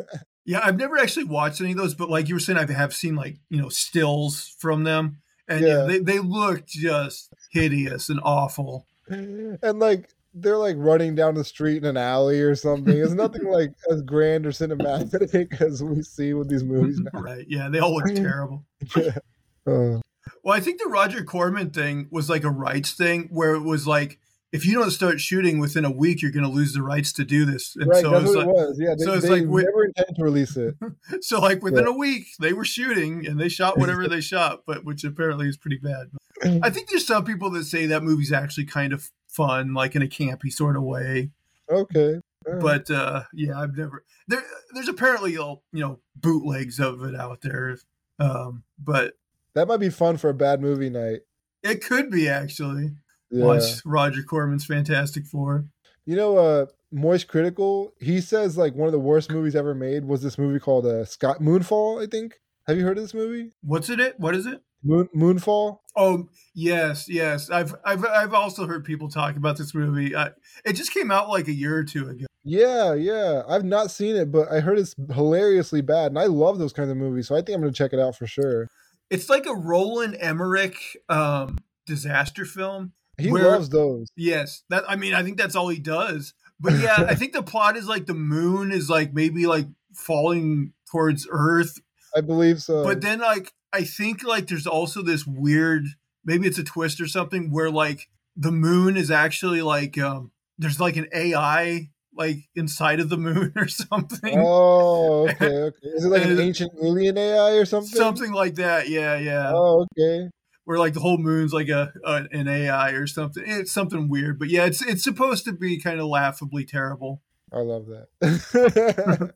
A: Yeah, I've never actually watched any of those, but like you were saying, I have seen like, you know, stills from them. And yeah,
B: Yeah.
A: they, they look just hideous and awful.
B: and like they're like running down the street in an alley or something. It's nothing like as grand or cinematic as we see with these movies now.
A: right. Yeah, they all look terrible.
B: Uh,
A: Well, I think the Roger Corman thing was like a rights thing where it was like, if you don't start shooting within a week, you're going to lose the rights to do this. And
B: right,
A: so
B: that's
A: it's
B: what
A: like,
B: it was. Yeah, they,
A: so it's
B: they
A: like we-
B: never intended to release it.
A: so like within
B: Yeah.
A: a week they were shooting and they shot whatever they shot, but which apparently is pretty bad. I think there's some people that say that movie's actually kind of fun, like in a campy sort of way.
B: Okay, Uh,
A: but uh, yeah, I've never there. There's apparently you know bootlegs of it out there, um, but
B: that might be fun for a bad movie night.
A: it could be actually.
B: Yeah.
A: Watch Roger Corman's Fantastic Four.
B: You know, uh, Moist Critical, he says like one of the worst movies ever made was this movie called uh, Scott Moonfall. I think. Have you heard of this movie?
A: What's it? It what is it?
B: Moon Moonfall.
A: Oh yes, yes. I've I've I've also heard people talk about this movie. I, it just came out like a year or two ago.
B: Yeah, yeah. I've not seen it, but I heard it's hilariously bad, and I love those kinds of movies, so I think I'm gonna check it out for sure.
A: It's like a Roland Emmerich um, disaster film.
B: He
A: Where-
B: loves those.
A: Yes, that I mean I think that's all he does. But yeah, I think the plot is like the moon is like maybe like falling towards Earth,
B: I believe so.
A: but then like I think like there's also this weird maybe it's a twist or something where like the moon is actually like um there's like an AI like inside of the moon or something.
B: oh, okay, okay. Is it like an ancient alien AI or something?
A: Something like that, yeah, yeah.
B: Oh, okay.
A: Where like the whole moon's like a, a an AI or something. It's something weird, but yeah, it's it's supposed to be kind of laughably terrible.
B: I love that.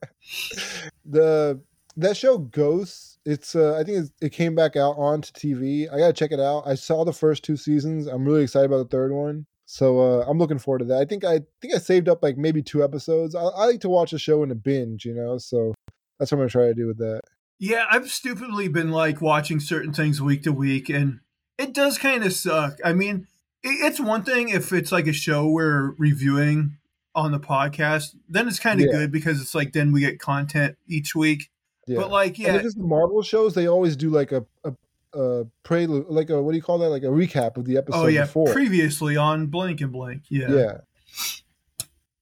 B: the that show Ghosts. It's uh, I think it's, it came back out onto TV. I gotta check it out. I saw the first two seasons. I'm really excited about the third one. So uh, I'm looking forward to that. I think I think I saved up like maybe two episodes. I, I like to watch a show in a binge, you know. So that's what I'm gonna try to do with that.
A: Yeah, I've stupidly been like watching certain things week to week, and it does kind of suck. I mean, it, it's one thing if it's like a show we're reviewing on the podcast, then it's kind of
B: Yeah.
A: good because it's like then we get content each week.
B: Yeah.
A: But like,
B: And
A: yeah,
B: if it's the Marvel shows, they always do like a a, a prelude, like a what do you call that? Like a recap of the episode
A: oh yeah,
B: before.
A: previously on blank and blank. Yeah,
B: yeah.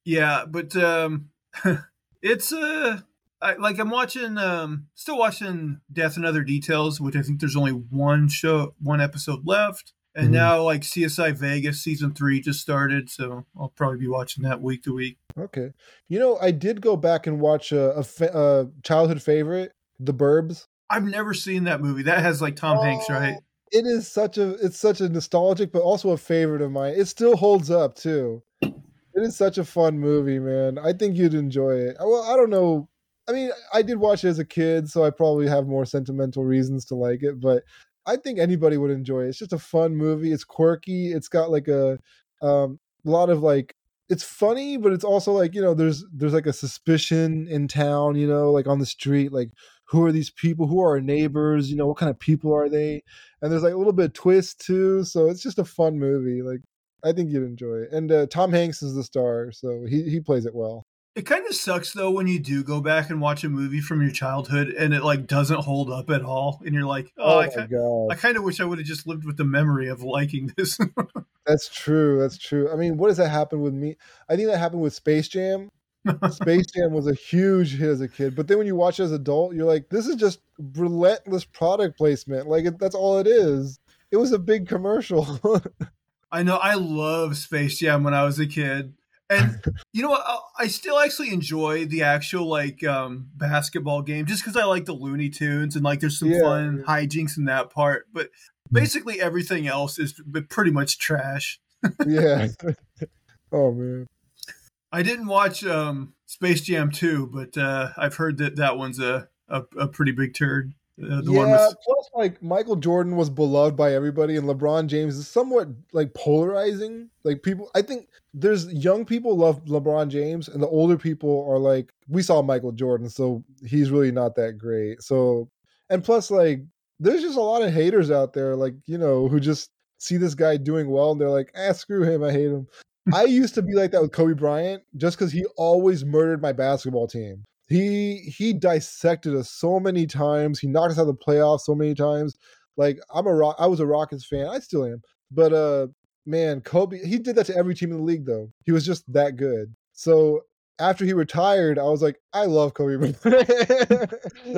A: Yeah, but um it's uh I, like I'm watching um still watching Death and Other Details, which I think there's only one show one episode left. And
B: Mhm.
A: now like CSI Vegas season 3 just started, so I'll probably be watching that week to week.
B: Okay. You know, I did go back and watch a, a, fa- a childhood favorite, The Burbs.
A: I've never seen that movie. That has like Tom Hanks, right?
B: Oh, It is such a it's such a nostalgic, but also a favorite of mine. It still holds up too. It is such a fun movie, man. I think you'd enjoy it. Well, I don't know. I mean, I did watch it as a kid, so I probably have more sentimental reasons to like it, but I think anybody would enjoy it. It's just a fun movie. It's quirky. It's got like a um, lot of like it's funny, but it's also like you know there's there's like a suspicion in town, you know, like on the street, like who are these people? Who are our neighbors? You know, what kind of people are they? And there's like a little bit of twist too, so it's just a fun movie. Like I think you'd enjoy it. And uh, Tom Hanks is the star, so he he plays it well.
A: It kind of sucks though when you do go back and watch a movie from your childhood and it like doesn't hold up at all and you're like, "Oh,
B: Oh,
A: I,
B: my god,
A: I kind of wish I would have just lived with the memory of liking this."
B: that's true. That's true. I mean, what does that happen with me? I think that happened with Space Jam. Space Jam was a huge hit as a kid, but then when you watch it as an adult, you're like, this is just relentless product placement. Like it, that's all it is. It was a big commercial.
A: I know I love Space Jam when I was a kid. And you know what? I- I still actually enjoy the actual like um, basketball game just because I like the Looney Tunes and like there's some
B: Yeah.
A: fun hijinks in that part. But basically everything else is pretty much trash.
B: yeah. oh man.
A: I didn't watch um, Space Jam 2, but uh, I've heard that that one's a, a, a pretty big turd. Uh, the
B: yeah.
A: one with
B: Plus, like Michael Jordan was beloved by everybody, and LeBron James is somewhat like polarizing. Like people, I think there's young people love LeBron James, and the older people are like, we saw Michael Jordan, so he's really not that great. So, and plus, like, there's just a lot of haters out there, like you know, who just see this guy doing well, and they're like, ah, screw him, I hate him. I used to be like that with Kobe Bryant, just because he always murdered my basketball team. He he dissected us so many times. He knocked us out of the playoffs so many times. Like I'm a rock. I was a Rockets fan. I still am. But uh, man, Kobe. He did that to every team in the league, though. He was just that good. So after he retired, I was like, I love Kobe.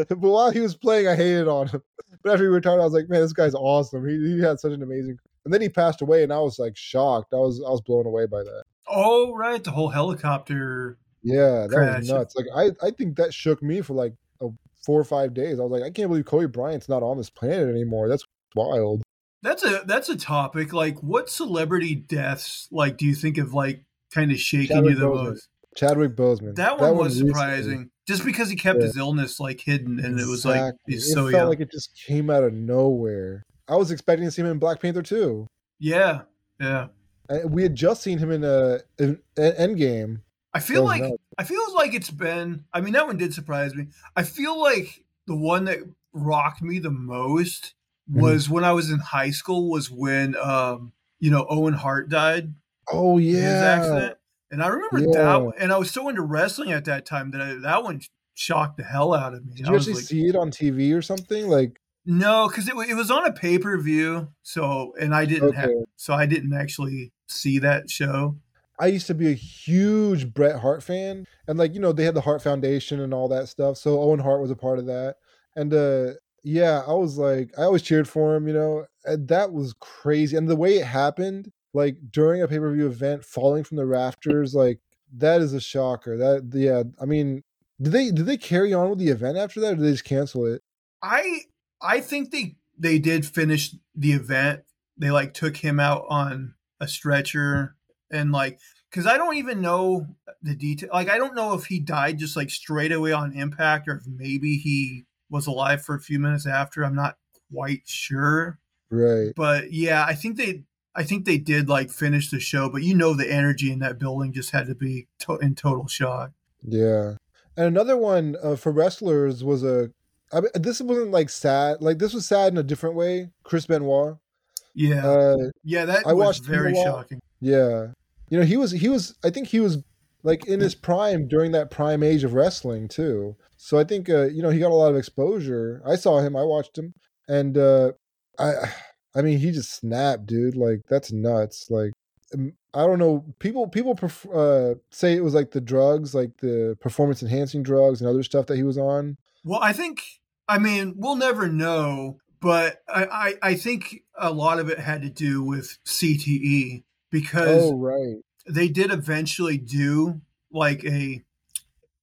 B: But while he was playing, I hated on him. But after he retired, I was like, man, this guy's awesome. He he had such an amazing. And then he passed away, and I was like shocked. I was I was blown away by that.
A: Oh, right. The whole helicopter.
B: Yeah, that
A: Crash.
B: was nuts. Like I, I think that shook me for like a, four or five days. I was like, I can't believe Kobe Bryant's not on this planet anymore. That's wild.
A: That's a that's a topic. Like, what celebrity deaths like do you think of like kind of shaking
B: Chadwick
A: you the
B: Boseman.
A: most?
B: Chadwick Boseman.
A: That one was
B: recently.
A: surprising, just because he kept
B: Yeah.
A: his illness like hidden, and it was like he's
B: it
A: so
B: felt
A: young.
B: like it just came out of nowhere. I was expecting to see him in Black Panther too.
A: yeah, yeah.
B: We had just seen him in uh in, in Endgame.
A: I feel like
B: nuts.
A: I feel like it's been. I mean, that one did surprise me. I feel like the one that rocked me the most
B: Mhm.
A: was when I was in high school. Was when um, you know Owen Hart died
B: Oh yeah,
A: accident, and I remember
B: Yeah.
A: that. one- And I was so into wrestling at that time that I, that one shocked the hell out of me.
B: did you actually
A: like,
B: see it on TV or something? Like
A: no, because it, it was on a pay per view. So and I didn't have. So I didn't actually see that show.
B: I used to be a huge Bret Hart fan, and like you know they had the Hart Foundation and all that stuff. So Owen Hart was a part of that, and uh yeah, I was like I always cheered for him, you know, and that was crazy. And the way it happened, like during a pay per view event, falling from the rafters, like that is a shocker. That yeah, I mean, did they did they carry on with the event after that, or did they just cancel it?
A: I I think they they did finish the event. They like took him out on a stretcher and like because I don't even know the detail. Like I don't know if he died just like straight away on impact or if maybe he was alive for a few minutes after. I'm not quite sure,
B: Right.
A: but yeah, I think they I think they did like finish the show. But you know the energy in that building just had to be to- in total shock.
B: Yeah. And another one uh, for wrestlers was a. I mean, this wasn't like sad. Like this was sad in a different way. Chris Benoit.
A: Yeah,
B: Uh,
A: yeah, that
B: I
A: was
B: watched
A: very
B: lot.
A: shocking.
B: yeah. You know, he was he was. I think he was like in his prime during that prime age of wrestling too. So I think uh, you know he got a lot of exposure. I saw him. I watched him, and uh, I. I mean, he just snapped, dude. Like that's nuts. Like I don't know. People people pref- uh, say it was like the drugs, like the performance enhancing drugs and other stuff that he was on.
A: Well, I think I mean we'll never know, but I, I, I think a lot of it had to do with CTE because
B: Oh right.
A: they did eventually do like a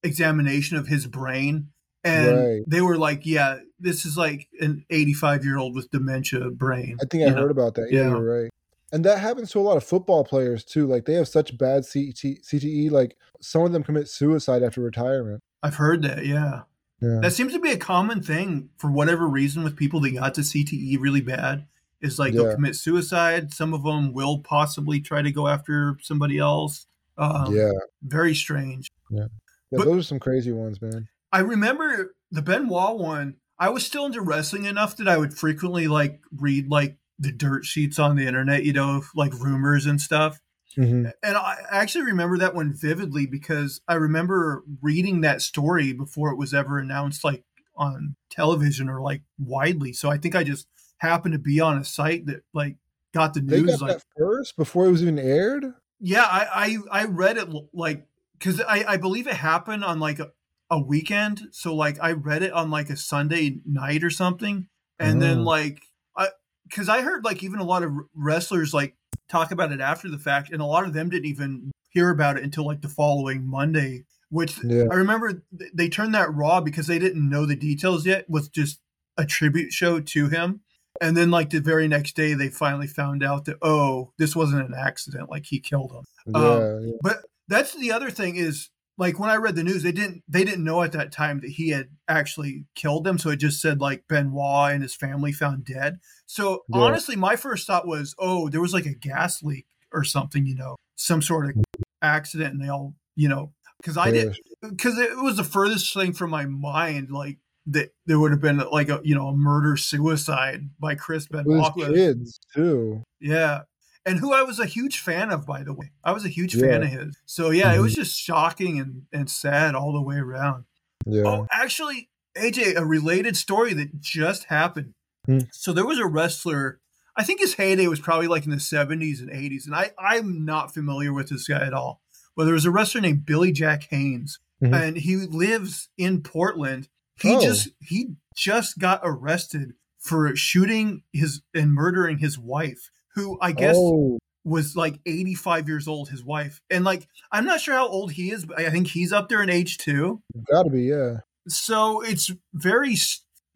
A: examination of his brain and
B: Right.
A: they were like, yeah, this is like an 85 year old with dementia brain.
B: I think I
A: know?
B: heard about that. Yeah,
A: Yeah.
B: right. And that happens to a lot of football players too. Like they have such bad CT, CTE. Like some of them commit suicide after retirement.
A: I've heard that, yeah.
B: Yeah.
A: That seems to be a common thing for whatever reason with people that got to CTE really bad. Is like
B: Yeah.
A: they'll commit suicide. Some of them will possibly try to go after somebody else. Um,
B: yeah.
A: Very strange.
B: Yeah.
A: but-
B: those are some crazy ones, man.
A: I remember the Benoit one. I was still into wrestling enough that I would frequently like read like the dirt sheets on the internet, you know, like rumors and stuff.
B: Hmm
A: And I actually remember that one vividly because I remember reading that story before it was ever announced, like on television or like widely. So I think I just happened to be on a site that like got the
B: They
A: news.
B: got
A: Like,
B: that first before it was even aired.
A: yeah, I I, I read it like because I I believe it happened on like a, a weekend. So like I read it on like a Sunday night or something, and then
B: Oh.
A: like I because I heard like even a lot of wrestlers like talk about it after the fact, and a lot of them didn't even hear about it until like the following Monday. Which
B: Yeah.
A: I remember th- they turned that raw because they didn't know the details yet. Was just a tribute show to him. And then, like the very next day, they finally found out that oh, this wasn't an accident. Like he killed him.
B: Yeah.
A: Um,
B: yeah.
A: But that's the other thing is like when I read the news, they didn't they didn't know at that time that he had actually killed them. So it just said like Benoit and his family found dead. So
B: Yeah.
A: honestly, my first thought was, oh, there was like a gas leak or something, you know, some sort of accident, and they all, you know, because I did because it was the furthest thing from my mind, like that there would have been like a you know a murder suicide by Chris Benoit.
B: kids too.
A: Yeah. And who I was a huge fan of, by the way. I was a huge fan of his. So yeah, it was just shocking and, and sad all the way around.
B: Yeah.
A: Oh, actually, AJ, a related story that just happened.
B: Hmm.
A: So there was a wrestler, I think his heyday was probably like in the 70s and 80s. And I, I'm not familiar with this guy at all. But there was a wrestler named Billy Jack Haynes,
B: Mhm.
A: and he lives in Portland. He
B: Oh.
A: just he just got arrested for shooting his and murdering his wife, who I guess
B: oh,
A: was like 85 years old, his wife. And like, I'm not sure how old he is, but I think he's up there in age too.
B: gotta be. Yeah.
A: So it's very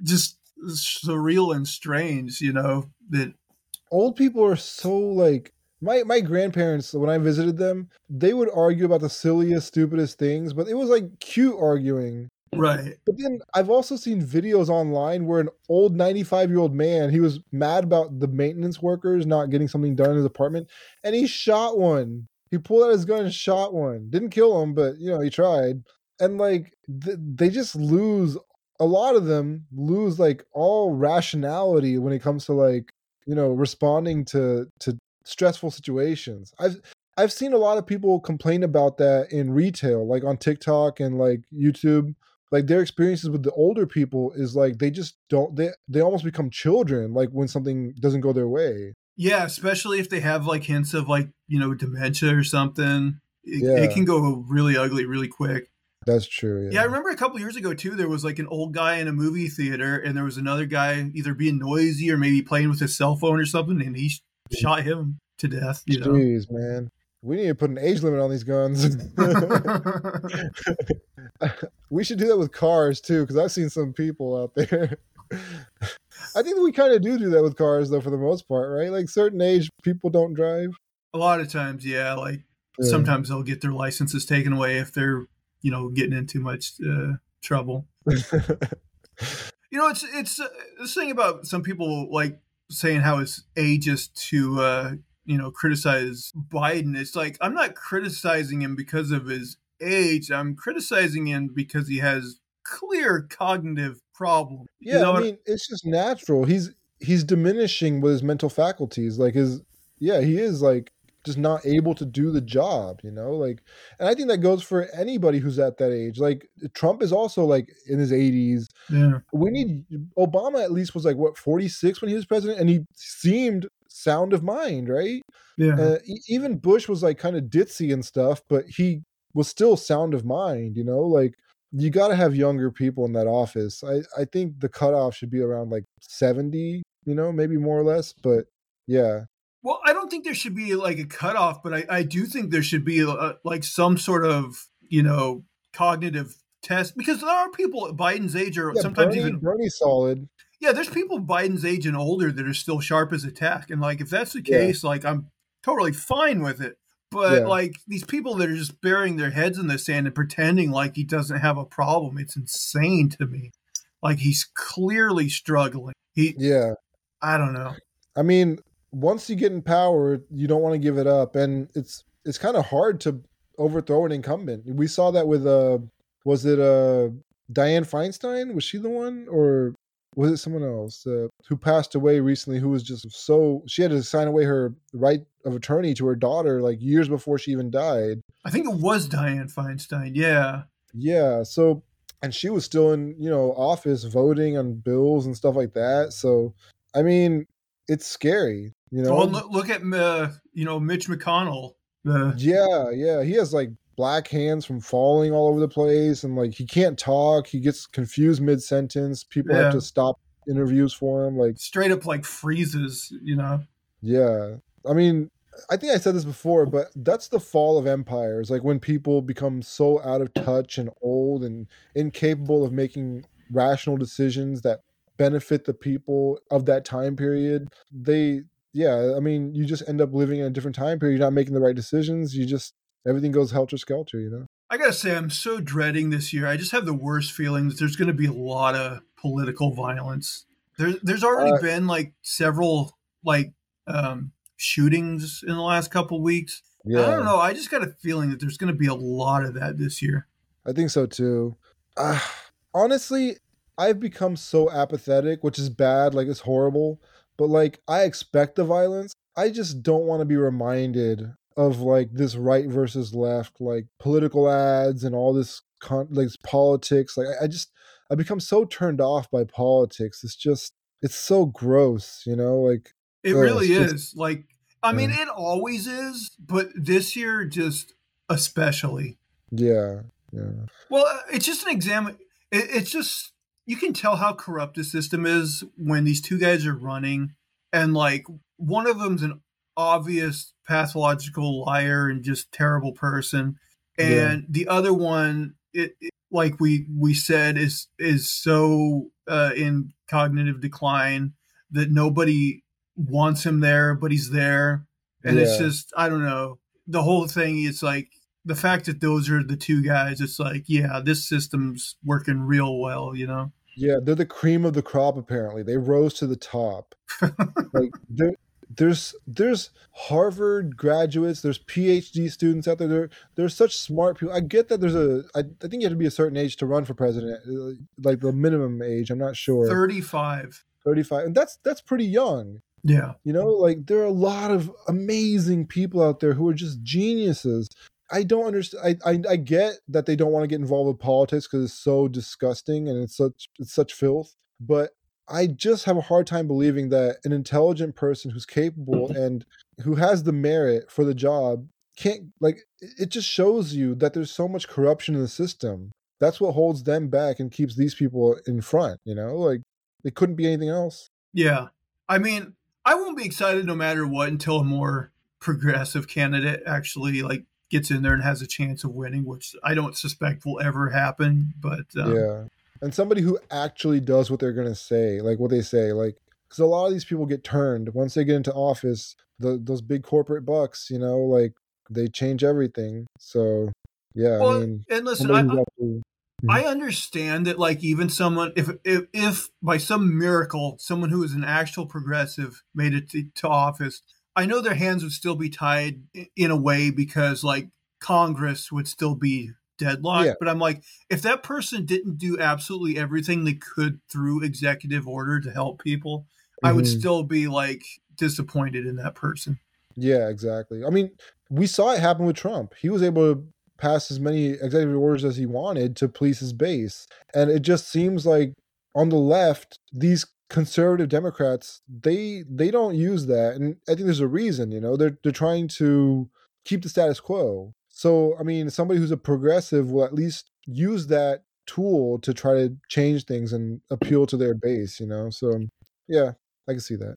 A: just surreal and strange, you know, that
B: Old people are so like my my grandparents when I visited them, they would argue about the silliest, stupidest things, but it was like cute arguing.
A: Right.
B: But then I've also seen videos online where an old 95 year old man, he was mad about the maintenance workers not getting something done in his apartment, and he shot one. He pulled out his gun and shot one. Didn't kill him, but you know, he tried. And like th- they just lose a lot of them lose like all rationality when it comes to like, you know, responding to to stressful situations. I've I've seen a lot of people complain about that in retail, like on TikTok and like YouTube. Like their experiences with the older people is like they just don't they they almost become children like when something doesn't go their way.
A: Yeah, especially if they have like hints of like, you know, dementia or something. It,
B: Yeah.
A: it can go really ugly really quick.
B: That's true.
A: Yeah, I remember a couple years ago too. There was like an old guy in a movie theater, and there was another guy either being noisy or maybe playing with his cell phone or something, and he mm. shot him to death. You know,
B: man. We need to put an age limit on these guns. we should do that with cars too, because I've seen some people out there. I think we kind of do do that with cars, though, for the most part, right? Like certain age people don't drive.
A: a lot of times, yeah. Like
B: Yeah.
A: sometimes they'll get their licenses taken away if they're, you know, getting in too much uh, trouble. You know, it's it's uh, this thing about some people like saying how it's ageist to uh, you know criticize Biden. It's like I'm not criticizing him because of his age. I'm criticizing him because he has clear cognitive problem. You
B: yeah,
A: know
B: I mean, it's just natural. He's he's diminishing with his mental faculties. Like his, yeah, he is like just not able to do the job. You know, like, and I think that goes for anybody who's at that age. Like Trump is also like in his 80s.
A: yeah.
B: we need Obama at least was like what 46 when he was president and he seemed sound of mind right?
A: Yeah.
B: uh, even Bush was like kind of ditzy and stuff but he was still sound of mind you know? Like you got to have younger people in that office. I I think the cutoff should be around like 70 you know maybe more or less but yeah.
A: Well, I don't think there should be like a cutoff, but I, I do think there should be uh like some sort of you know cognitive test because there are people at Biden's age or
B: yeah
A: sometimes
B: Bernie,
A: even
B: Bernie's solid
A: yeah, there's people Biden's age and older that are still sharp as a tack, and like if that's the
B: Yeah.
A: case, like I'm totally fine with it. But
B: Yeah.
A: like these people that are just burying their heads in the sand and pretending like he doesn't have a problem, it's insane to me. Like he's clearly struggling. He,
B: yeah
A: I don't know.
B: I mean, once you get in power, you don't want to give it up, and it's it's kind of hard to overthrow an incumbent. We saw that with uh, was it uh Dianne Feinstein? Was she the one, or was it someone else uh, who passed away recently? Who was just so she had to sign away her right of attorney to her daughter like years before she even died.
A: I think it was Dianne Feinstein. Yeah.
B: Yeah, so and she was still in you know office voting on bills and stuff like that. So I mean, it's scary. You know,
A: Well, look, look at uh, you know Mitch McConnell. Uh,
B: Yeah, yeah. He has like black hands from falling all over the place and like he can't talk. He gets confused mid sentence. People
A: Yeah.
B: have to stop interviews for him. Like,
A: straight up like freezes. You know.
B: yeah. I mean, I think I said this before, but that's the fall of empires. Like when people become so out of touch and old and incapable of making rational decisions that benefit the people of that time period. They yeah, I mean, you just end up living in a different time period. You're not making the right decisions. You just everything goes helter skelter, you know.
A: I gotta say, I'm so dreading this year. I just have the worst feelings. There's going to be a lot of political violence. There, there's already
B: Uh,
A: been like several like um, shootings in the last couple weeks.
B: Yeah.
A: I don't know. I just got a feeling that there's going to be a lot of that this year.
B: I think so too. Uh, honestly, I've become so apathetic, which is bad. Like it's horrible, but like I expect the violence. I just don't want to be reminded of like this right versus left, like political ads and all this con- like politics. Like I, I just I become so turned off by politics. It's just it's so gross, you know. Like
A: It really
B: it's
A: is. Like, I mean,
B: Yeah.
A: it always is, but this year just especially.
B: yeah, yeah,
A: Well, uh, it's just an exam. It, it's just you can tell how corrupt the system is when these two guys are running, and like one of them's an obvious pathological liar and just terrible person, and
B: Yeah.
A: the other one, it, it- like we we said, is is so uh, in cognitive decline that nobody wants him there, but he's there. And it's just I don't know. The whole thing is like the fact that those are the two guys, it's like, yeah, this system's working real well, you know?
B: Yeah, they're the cream of the crop. Apparently, they rose to the top. like there, there's there's Harvard graduates, there's PhD students out there. There there's such smart people. I get that there's a. I, I think you have to be a certain age to run for president, uh, like the minimum age. I'm not sure.
A: 35.
B: 35, and that's that's pretty young.
A: Yeah.
B: You know, like there are a lot of amazing people out there who are just geniuses. I don't understand. I, I I get that they don't want to get involved with politics because it's so disgusting and it's such it's such filth. But I just have a hard time believing that an intelligent person who's capable and who has the merit for the job can't like. it- It just shows you that there's so much corruption in the system. That's what holds them back and keeps these people in front. You know, like it couldn't be anything else.
A: Yeah. I mean, I won't be excited no matter what until a more progressive candidate actually like gets in there and has a chance of winning, which I don't suspect will ever happen. But um,
B: yeah and somebody who actually does what they're going to say like what they say like because a lot of these people get turned. Once they get into office the, those big corporate bucks you know like they change everything. So yeah
A: well,
B: i mean
A: and listen, I,
B: actually- mm-hmm.
A: I understand that like even someone if, if if by some miracle someone who is an actual progressive made it to, to office, I know their hands would still be tied in a way because like Congress would still be deadlocked.
B: Yeah.
A: But I'm like, if that person didn't do absolutely everything they could through executive order to help people, I would
B: Mhm.
A: still be like disappointed in that person.
B: yeah exactly i mean we saw it happen with trump he was able to pass as many executive orders as he wanted to please his base and it just seems like on the left these conservative democrats they they don't use that and i think there's a reason you know they're they're trying to keep the status quo so i mean somebody who's a progressive will at least use that tool to try to change things and appeal to their base you know so um, yeah i can see that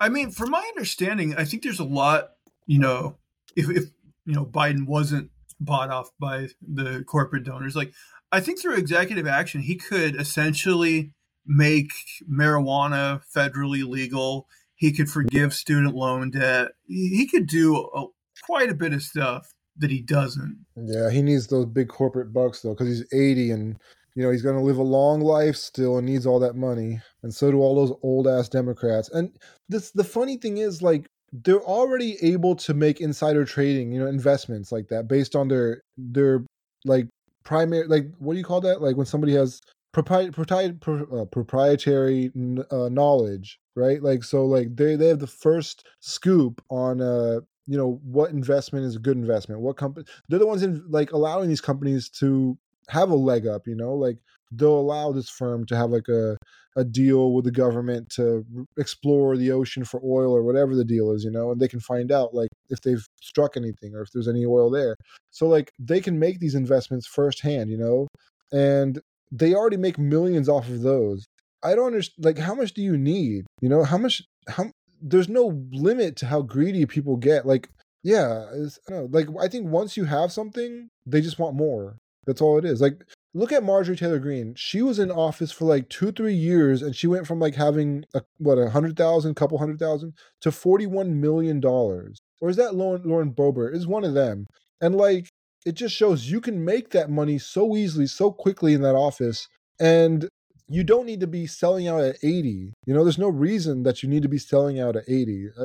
A: I mean, from my understanding, I think there's a lot, you know, if, if you know Biden wasn't bought off by the corporate donors, like I think through executive action, he could essentially make marijuana federally legal. He could forgive student loan debt. He he could do a, quite a bit of stuff that he doesn't.
B: Yeah, he needs those big corporate bucks though, because he's 80 and you know he's going to live a long life still and needs all that money, and so do all those old ass Democrats. And this, the funny thing is, like they're already able to make insider trading, you know, investments like that based on their their like primary, like what do you call that? Like when somebody has propri- propri- pro- uh, proprietary uh, knowledge, right? Like so, like they they have the first scoop on uh you know what investment is a good investment, what company they're the ones in like allowing these companies to have a leg up you know like they'll allow this firm to have like a a deal with the government to explore the ocean for oil or whatever the deal is you know and they can find out like if they've struck anything or if there's any oil there. So like they can make these investments firsthand you know and they already make millions off of those. I don't understand like how much do you need? You know how much how there's no limit to how greedy people get like yeah I know, like i think once you have something they just want more. That's all it is. Like look at marjorie taylor greene. She was in office for like two three years and she went from like having a, what a hundred thousand couple hundred thousand to 41 million dollars. Or is that lauren, lauren boebert? Is one of them. And like it just shows you can make that money so easily so quickly in that office. And you don't need to be selling out at 80 you know there's no reason that you need to be selling out at 80 uh,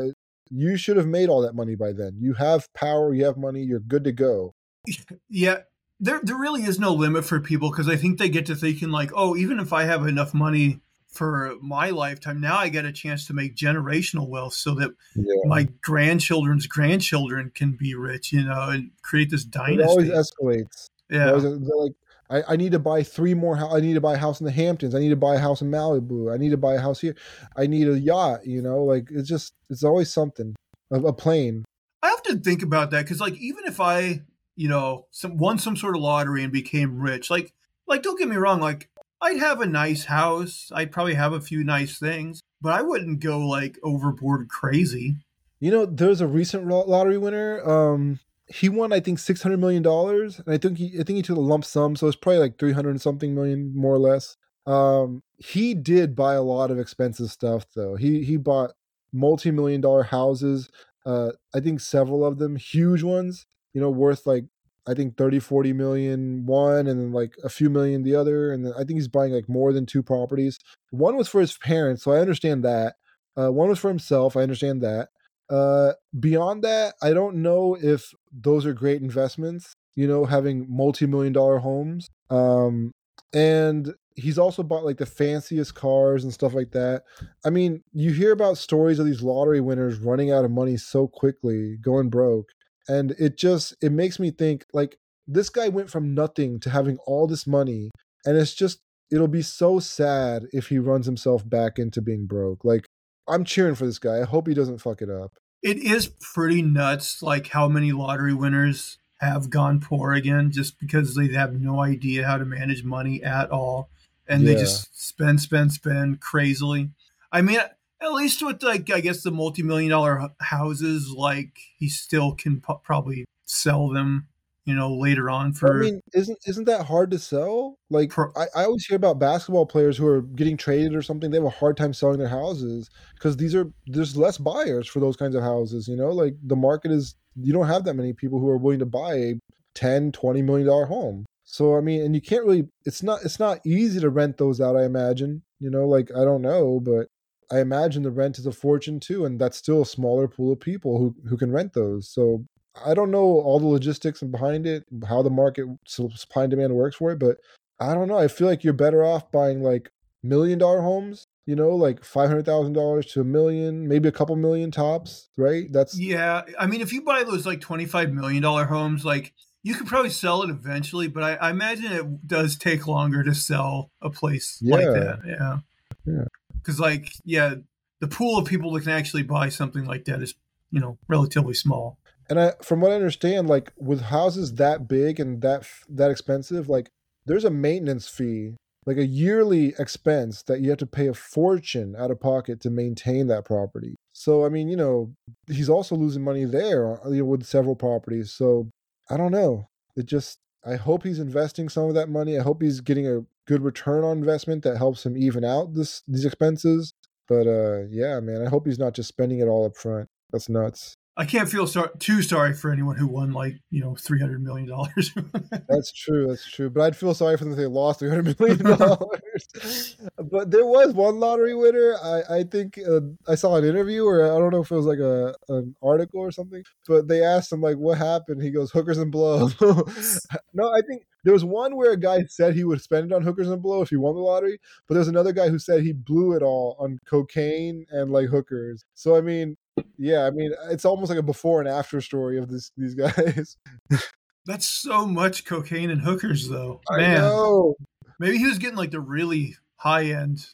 B: you should have made all that money by then. You have power you have money you're good to go.
A: Yeah, there there really is no limit for people because I think they get to thinking like, oh, even if I have enough money for my lifetime, now I get a chance to make generational wealth so that
B: yeah.
A: my grandchildren's grandchildren can be rich, you know, and create this
B: it always escalates.
A: Yeah,
B: always- like I, I need to buy three more i need to buy a house in the hamptons. I need to buy a house in malibu. I need to buy a house here. I need a yacht you know? Like it's just it's always something. A, a plane.
A: I often think about that because, like, even if I, you know, some, won some sort of lottery and became rich, like, like don't get me wrong, like, I'd have a nice house, I'd probably have a few nice things, but I wouldn't go like overboard crazy.
B: You know, there's a recent lottery winner. Um, he won, I think, six hundred million dollars, and I think he, I think he took a lump sum, so it's probably like three hundred something million, more or less. Um, he did buy a lot of expensive stuff, though. He he bought multi-million dollar houses. Uh, I think several of them, huge ones, you know, worth like I think 30, 40 million one, and then like a few million the other. And I think he's buying like more than two properties. One was for his parents, so I understand that. Uh, one was for himself. I understand that. Uh, beyond that, I don't know if those are great investments. You know, having multi-million dollar homes. Um, and he's also bought like the fanciest cars and stuff like that. I mean, you hear about stories of these lottery winners running out of money so quickly, going broke and it just it makes me think like this guy went from nothing to having all this money and it's just it'll be so sad if he runs himself back into being broke like i'm cheering for this guy. I hope he doesn't fuck it up.
A: It is pretty nuts like how many lottery winners have gone poor again just because they have no idea how to manage money at all. And yeah. they just spend spend spend crazily. I mean at least with like I guess the multi-million dollar houses, like he still can p- probably sell them, you know, later on. For
B: I mean, isn't isn't that hard to sell? Like pro- I, I always hear about basketball players who are getting traded or something. They have a hard time selling their houses because these are there's less buyers for those kinds of houses. You know, like the market is you don't have that many people who are willing to buy a 10 20 million dollar home so i mean and you can't really it's not it's not easy to rent those out i imagine you know like i don't know but I imagine the rent is a fortune too, and that's still a smaller pool of people who who can rent those. So I don't know all the logistics and behind it, how the market supply and demand works for it, but I don't know. I feel like you're better off buying like million dollar homes, you know, like five hundred thousand dollars to a million, maybe a couple million tops, right? That's
A: yeah. I mean, if you buy those like twenty five million dollar homes, like you could probably sell it eventually, but I, I, imagine it does take longer to sell a place yeah. like that. Yeah. Yeah because like yeah the pool of people that can actually buy something like that is you know relatively small
B: and i from what i understand like with houses that big and that that expensive like there's a maintenance fee like a yearly expense that you have to pay a fortune out of pocket to maintain that property so i mean you know he's also losing money there uh, you know, with several properties so i don't know it just i hope he's investing some of that money i hope he's getting a good return on investment that helps him even out this these expenses. But uh, yeah, man, I hope he's not just spending it all up front. That's nuts.
A: I can't feel so- too sorry for anyone who won like you know three hundred million dollars.
B: that's true. That's true. But I'd feel sorry for them if they lost three hundred million dollars. but there was one lottery winner. I I think uh, I saw an interview, or I don't know if it was like a an article or something. But they asked him like, "What happened?" He goes, "Hookers and blow." no, I think there was one where a guy said he would spend it on hookers and blow if he won the lottery, but there's another guy who said he blew it all on cocaine and like hookers. So I mean, yeah, I mean, it's almost like a before and after story of this these guys.
A: That's so much cocaine and hookers, though. Man, maybe he was getting like the really high end,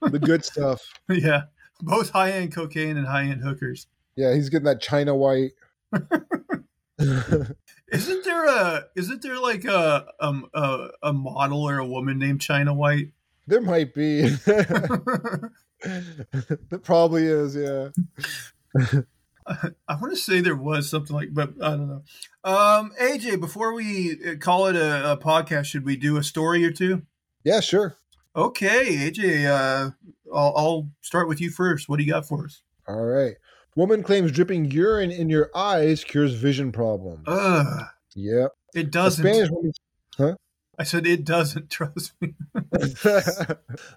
B: the good stuff.
A: yeah, both high end cocaine and high end hookers.
B: Yeah, he's getting that China White.
A: isn't there a isn't there like a um a, a model or a woman named China White?
B: There might be. It probably is, yeah.
A: I want to say there was something like, but I don't know. Um, AJ, before we uh, call it a, a, podcast, should we do a story or two?
B: Yeah, sure.
A: Okay, AJ, uh, I'll, I'll start with you first. What do you got for us?
B: All right. Woman claims dripping urine in your eyes cures vision problems.
A: Ugh.
B: Yep.
A: It doesn't. A Spanish woman? I said it doesn't. Trust me.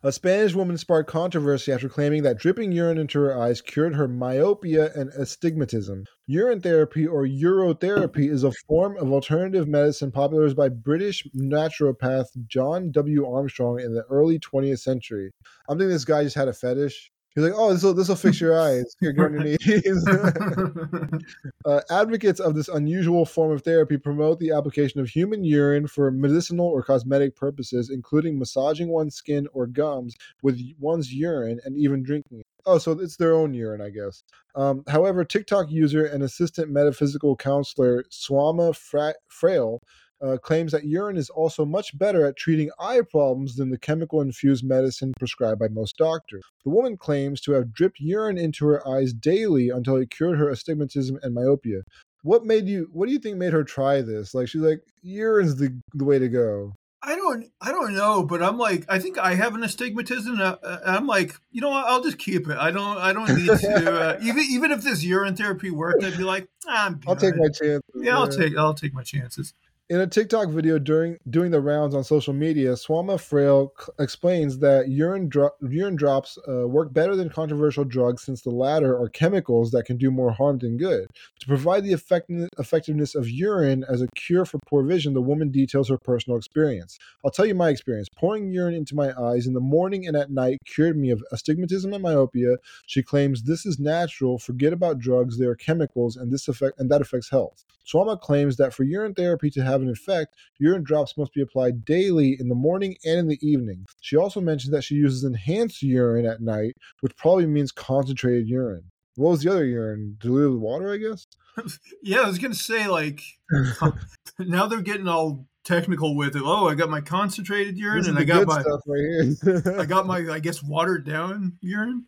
B: a Spanish woman sparked controversy after claiming that dripping urine into her eyes cured her myopia and astigmatism. Urine therapy or urotherapy is a form of alternative medicine popularized by British naturopath John W. Armstrong in the early 20th century. I'm thinking this guy just had a fetish. He's like, oh, this will this will fix your eyes. Here, get on your knees. uh, advocates of this unusual form of therapy promote the application of human urine for medicinal or cosmetic purposes, including massaging one's skin or gums with one's urine and even drinking it. Oh, so it's their own urine, I guess. Um, however, TikTok user and assistant metaphysical counselor Swama Fra- Frail uh, claims that urine is also much better at treating eye problems than the chemical infused medicine prescribed by most doctors. The woman claims to have dripped urine into her eyes daily until it cured her astigmatism and myopia. What made you? What do you think made her try this? Like she's like, urine's the the way to go.
A: I don't, I don't know, but I'm like, I think I have an astigmatism. Uh, uh, I'm like, you know, what? I'll just keep it. I don't, I don't need to. Uh, even, even if this urine therapy worked, I'd be like, ah, I'm.
B: I'll take my chances.
A: Yeah, I'll take, I'll take my chances.
B: In a TikTok video during doing the rounds on social media, Swama Frail c- explains that urine dro- urine drops uh, work better than controversial drugs since the latter are chemicals that can do more harm than good. To provide the effect- effectiveness of urine as a cure for poor vision, the woman details her personal experience. I'll tell you my experience. Pouring urine into my eyes in the morning and at night cured me of astigmatism and myopia. She claims this is natural. Forget about drugs; they are chemicals, and this affect and that affects health. Swama claims that for urine therapy to have an effect, urine drops must be applied daily in the morning and in the evening. She also mentions that she uses enhanced urine at night, which probably means concentrated urine. What was the other urine? Diluted water, I guess.
A: Yeah, I was gonna say like, now they're getting all technical with it. Oh, I got my concentrated urine, and I got my,
B: stuff right here.
A: I got my, I guess, watered down urine.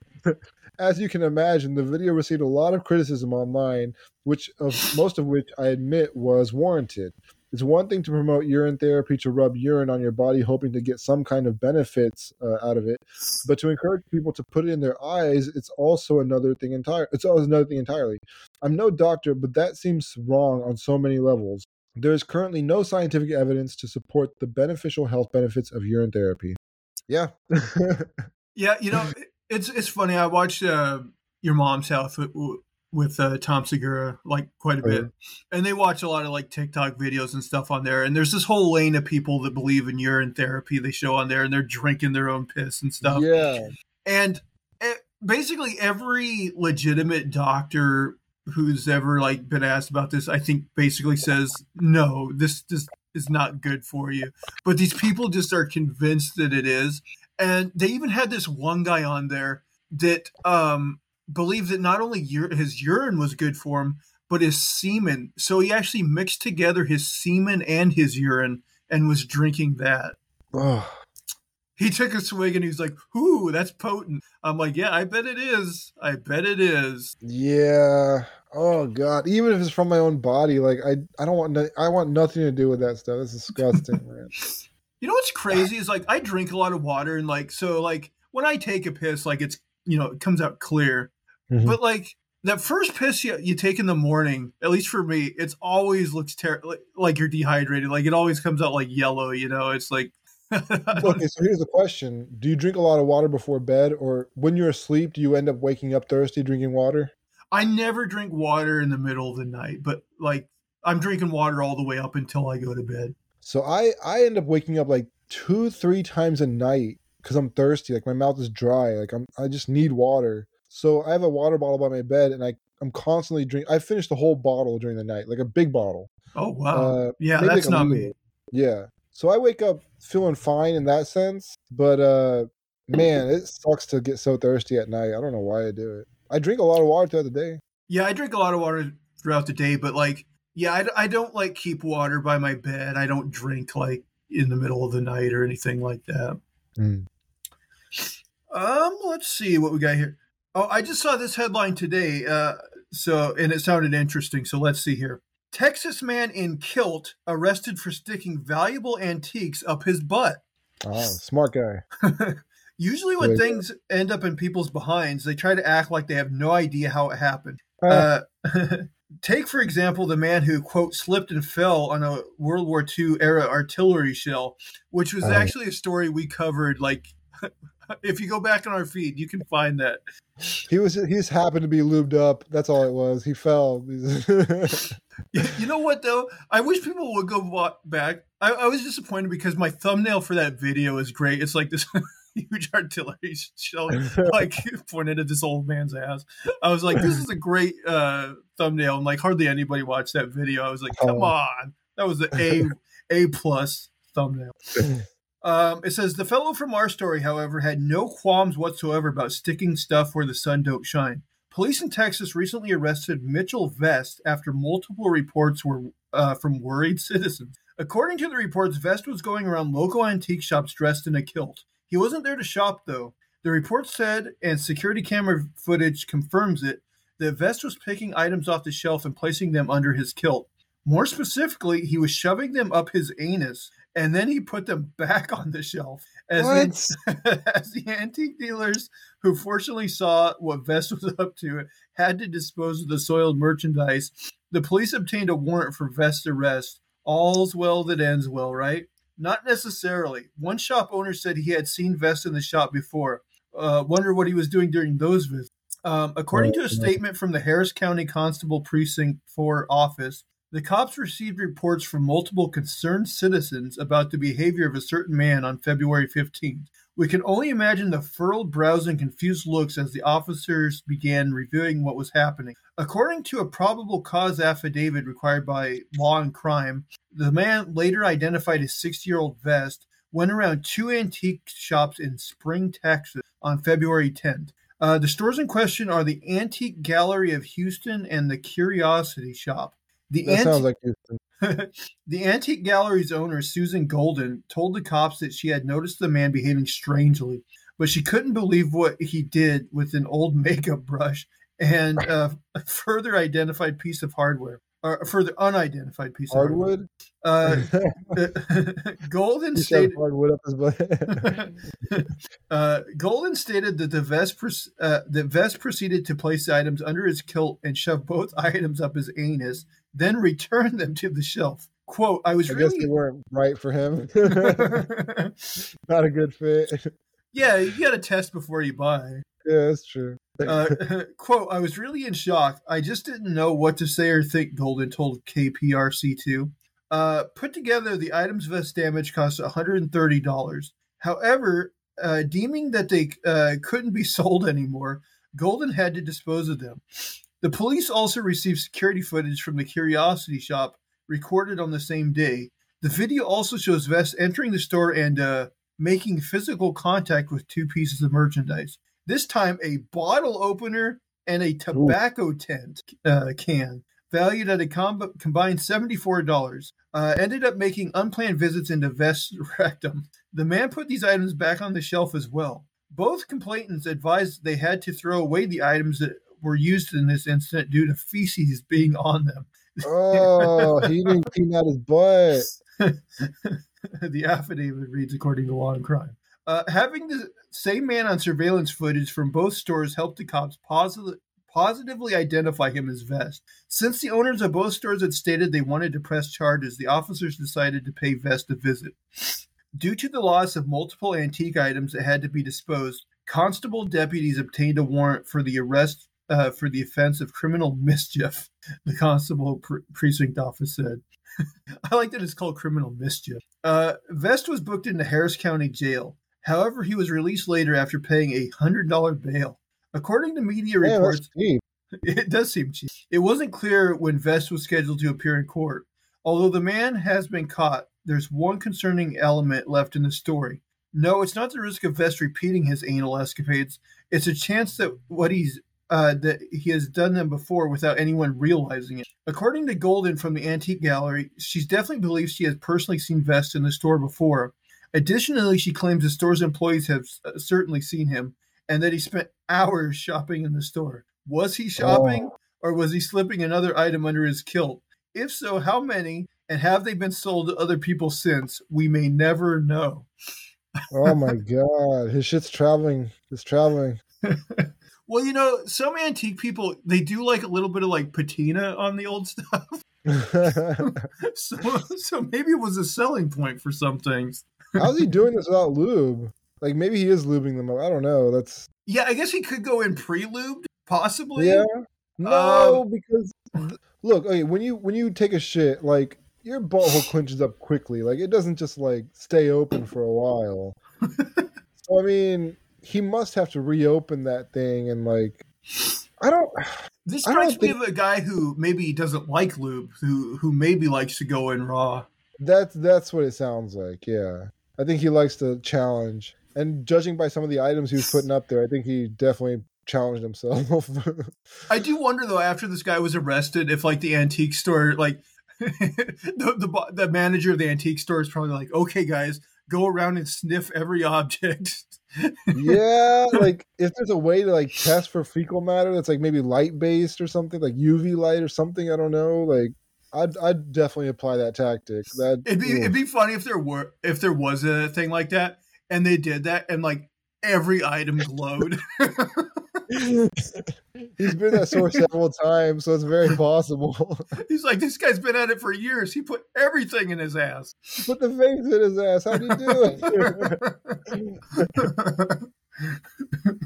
B: As you can imagine, the video received a lot of criticism online, which of most of which I admit was warranted. It's one thing to promote urine therapy to rub urine on your body, hoping to get some kind of benefits uh, out of it, but to encourage people to put it in their eyes, it's also another thing entire. It's also another thing entirely. I'm no doctor, but that seems wrong on so many levels. There is currently no scientific evidence to support the beneficial health benefits of urine therapy. Yeah.
A: Yeah, you know, it's it's funny. I watched uh, Your Mom's House with uh, Tom Segura like quite a
B: Oh,
A: bit, and they watch a lot of like TikTok videos and stuff on there. And there's this whole lane of people that believe in urine therapy. They show on there, and they're drinking their own piss and stuff.
B: yeah.
A: And eh, basically, every legitimate doctor who's ever like been asked about this, I think, basically says no. This this is not good for you. But these people just are convinced that it is. And they even had this one guy on there that um, believed that not only ur- his urine was good for him, but his semen. So he actually mixed together his semen and his urine and was drinking that.
B: Oh,
A: He took a swig and he was like, "Ooh, that's potent." I'm like, "Yeah, I bet it is. I bet it is."
B: yeah. Oh god. Even if it's from my own body, like I, I don't want. No, I want nothing to do with that stuff. It's disgusting, man.
A: You know what's crazy is like I drink a lot of water and like so like when I take a piss, like it's you know it comes out clear,
B: Mhm.
A: but like that first piss you, you take in the morning, at least for me, it's always looks terrible, like, like you're dehydrated. Like it always comes out like yellow. You know, it's like.
B: okay, so here's the question: Do you drink a lot of water before bed, or when you're asleep, do you end up waking up thirsty drinking water?
A: I never drink water in the middle of the night, but like I'm drinking water all the way up until I go to bed.
B: So I, I end up waking up like two, three times a night because I'm thirsty. Like my mouth is dry. Like I'm, I just need water. So I have a water bottle by my bed, and I, I'm constantly drink. I finish the whole bottle during the night, like a big bottle.
A: Oh wow.
B: Uh,
A: yeah, that's
B: like
A: not me.
B: Yeah. So I wake up feeling fine in that sense, but uh man, it sucks to get so thirsty at night. I don't know why I do it. I drink a lot of water throughout the day.
A: Yeah, I drink a lot of water throughout the day, but like, yeah, I, I don't like keep water by my bed. I don't drink like in the middle of the night or anything like that.
B: Mm.
A: Um, let's see what we got here. Oh, I just saw this headline today. Uh, so and it sounded interesting. So let's see here. Texas man in kilt arrested for sticking valuable antiques up his butt.
B: Oh, smart guy.
A: Usually, when things end up in people's behinds, they try to act like they have no idea how it happened.
B: Uh,
A: Uh, take, for example, the man who, quote, slipped and fell on a World War II era artillery shell, which was
B: Oh.
A: actually a story we covered. Like, if you go back on our feed, you can find that.
B: he was he just happened to be lubed up. That's all it was. He fell.
A: You know what, though? I wish people would go back. I, I was disappointed because my thumbnail for that video is great. It's like this huge artillery shell, like pointed at this old man's ass. I was like, this is a great uh, thumbnail, and like hardly anybody watched that video. I was like, come
B: Oh.
A: on, that was the a a plus thumbnail. Um, it says the fellow from our story, however, had no qualms whatsoever about sticking stuff where the sun don't shine. Police in Texas recently arrested Mitchell Vest after multiple reports were uh, from worried citizens. According to the reports, Vest was going around local antique shops dressed in a kilt. He wasn't there to shop, though. The report said, and security camera footage confirms it, that Vest was picking items off the shelf and placing them under his kilt. More specifically, he was shoving them up his anus and then he put them back on the shelf. As, the, as the antique dealers, who fortunately saw what Vest was up to, had to dispose of the soiled merchandise, the police obtained a warrant for Vest's arrest. All's well that ends well, right? Not necessarily. One shop owner said he had seen Vest in the shop before. Uh, wonder what he was doing during those visits. Um, according to a statement from the Harris County Constable Precinct 4 office, the cops received reports from multiple concerned citizens about the behavior of a certain man on February 15th. We can only imagine the furrowed brows and confused looks as the officers began reviewing what was happening. According to a probable cause affidavit required by law and crime, the man later identified as 60 year old Vest went around two antique shops in Spring, Texas on February 10th. Uh, the stores in question are the Antique Gallery of Houston and the Curiosity Shop. The
B: that
A: anti-
B: sounds like Houston.
A: the antique gallery's owner, Susan Golden, told the cops that she had noticed the man behaving strangely, but she couldn't believe what he did with an old makeup brush and uh, a further identified piece of hardware, or a further unidentified piece
B: Hardwood.
A: of hardware. Uh, Golden stated.
B: hardwood up his butt.
A: uh, Golden stated that the vest pres- uh, that vest proceeded to place the items under his kilt and shove both items up his anus, then return them to the shelf. "Quote: I was
B: I guess
A: really
B: they weren't right for him. Not a good fit.
A: yeah, you got to test before you buy."
B: Yeah, that's true.
A: Uh, quote: I was really in shock. I just didn't know what to say or think. Golden told KPRC2. Uh, put together, the items vest damage cost $130. However, uh, deeming that they uh, couldn't be sold anymore, Golden had to dispose of them. The police also received security footage from the Curiosity Shop recorded on the same day. The video also shows Vest entering the store and uh, making physical contact with two pieces of merchandise. This time, a bottle opener and a tobacco tent uh, can, valued at a com- combined $74, uh, ended up making unplanned visits into Vest's rectum. The man put these items back on the shelf as well. Both complainants advised they had to throw away the items that were used in this incident due to feces being on them.
B: Oh, he didn't clean out his butt.
A: the affidavit reads according to law and crime. Uh, having the same man on surveillance footage from both stores helped the cops posit- positively identify him as Vest. Since the owners of both stores had stated they wanted to press charges, the officers decided to pay Vest a visit. Due to the loss of multiple antique items that had to be disposed, constable deputies obtained a warrant for the arrest uh, for the offense of criminal mischief, the constable pre- precinct office said. I like that it's called criminal mischief. Uh, Vest was booked into Harris County Jail. However, he was released later after paying a $100 bail. According to media
B: Man,
A: reports, it does seem cheap. It wasn't clear when Vest was scheduled to appear in court. Although the man has been caught, there's one concerning element left in the story. No, it's not the risk of Vest repeating his anal escapades. It's a chance that what he's uh, that he has done them before without anyone realizing it. According to Golden from the Antique Gallery, she definitely believes she has personally seen Vest in the store before. Additionally, she claims the store's employees have uh, certainly seen him and that he spent hours shopping in the store. Was he shopping or was he slipping another item under his kilt? If so, how many and have they been sold to other people since? We may never know.
B: Oh my god, his shit's traveling. It's traveling.
A: Well, you know, some antique people they do like a little bit of like patina on the old stuff. so, so maybe it was a selling point for some things.
B: How's he doing this without lube? Like maybe he is lubing them up. I don't know. That's
A: Yeah, I guess he could go in pre-lubed, possibly.
B: yeah. No,
A: Um,
B: because look, okay, when you when you take a shit, like your butthole clenches up quickly. Like it doesn't just like stay open for a while. so I mean, he must have to reopen that thing and like I don't
A: This strikes me
B: think-
A: of a guy who maybe doesn't like lube, who who maybe likes to go in raw.
B: that's that's what it sounds like, yeah. I think he likes to challenge. And judging by some of the items he was putting up there, I think he definitely challenged himself.
A: I do wonder though, after this guy was arrested, if like the antique store, like the, the the manager of the antique store is probably like, okay, guys, go around and sniff every object.
B: yeah, like if there's a way to like test for fecal matter that's like maybe light based or something, like UV light or something, I don't know. Like I'd I'd definitely apply that tactic. That
A: It'd be it'd be funny if there were if there was a thing like that and they did that and like every item glowed.
B: He's been that source several times, so it's very possible.
A: He's like, this guy's been at it for years. He put everything in his ass.
B: Put the face in his ass. How'd he do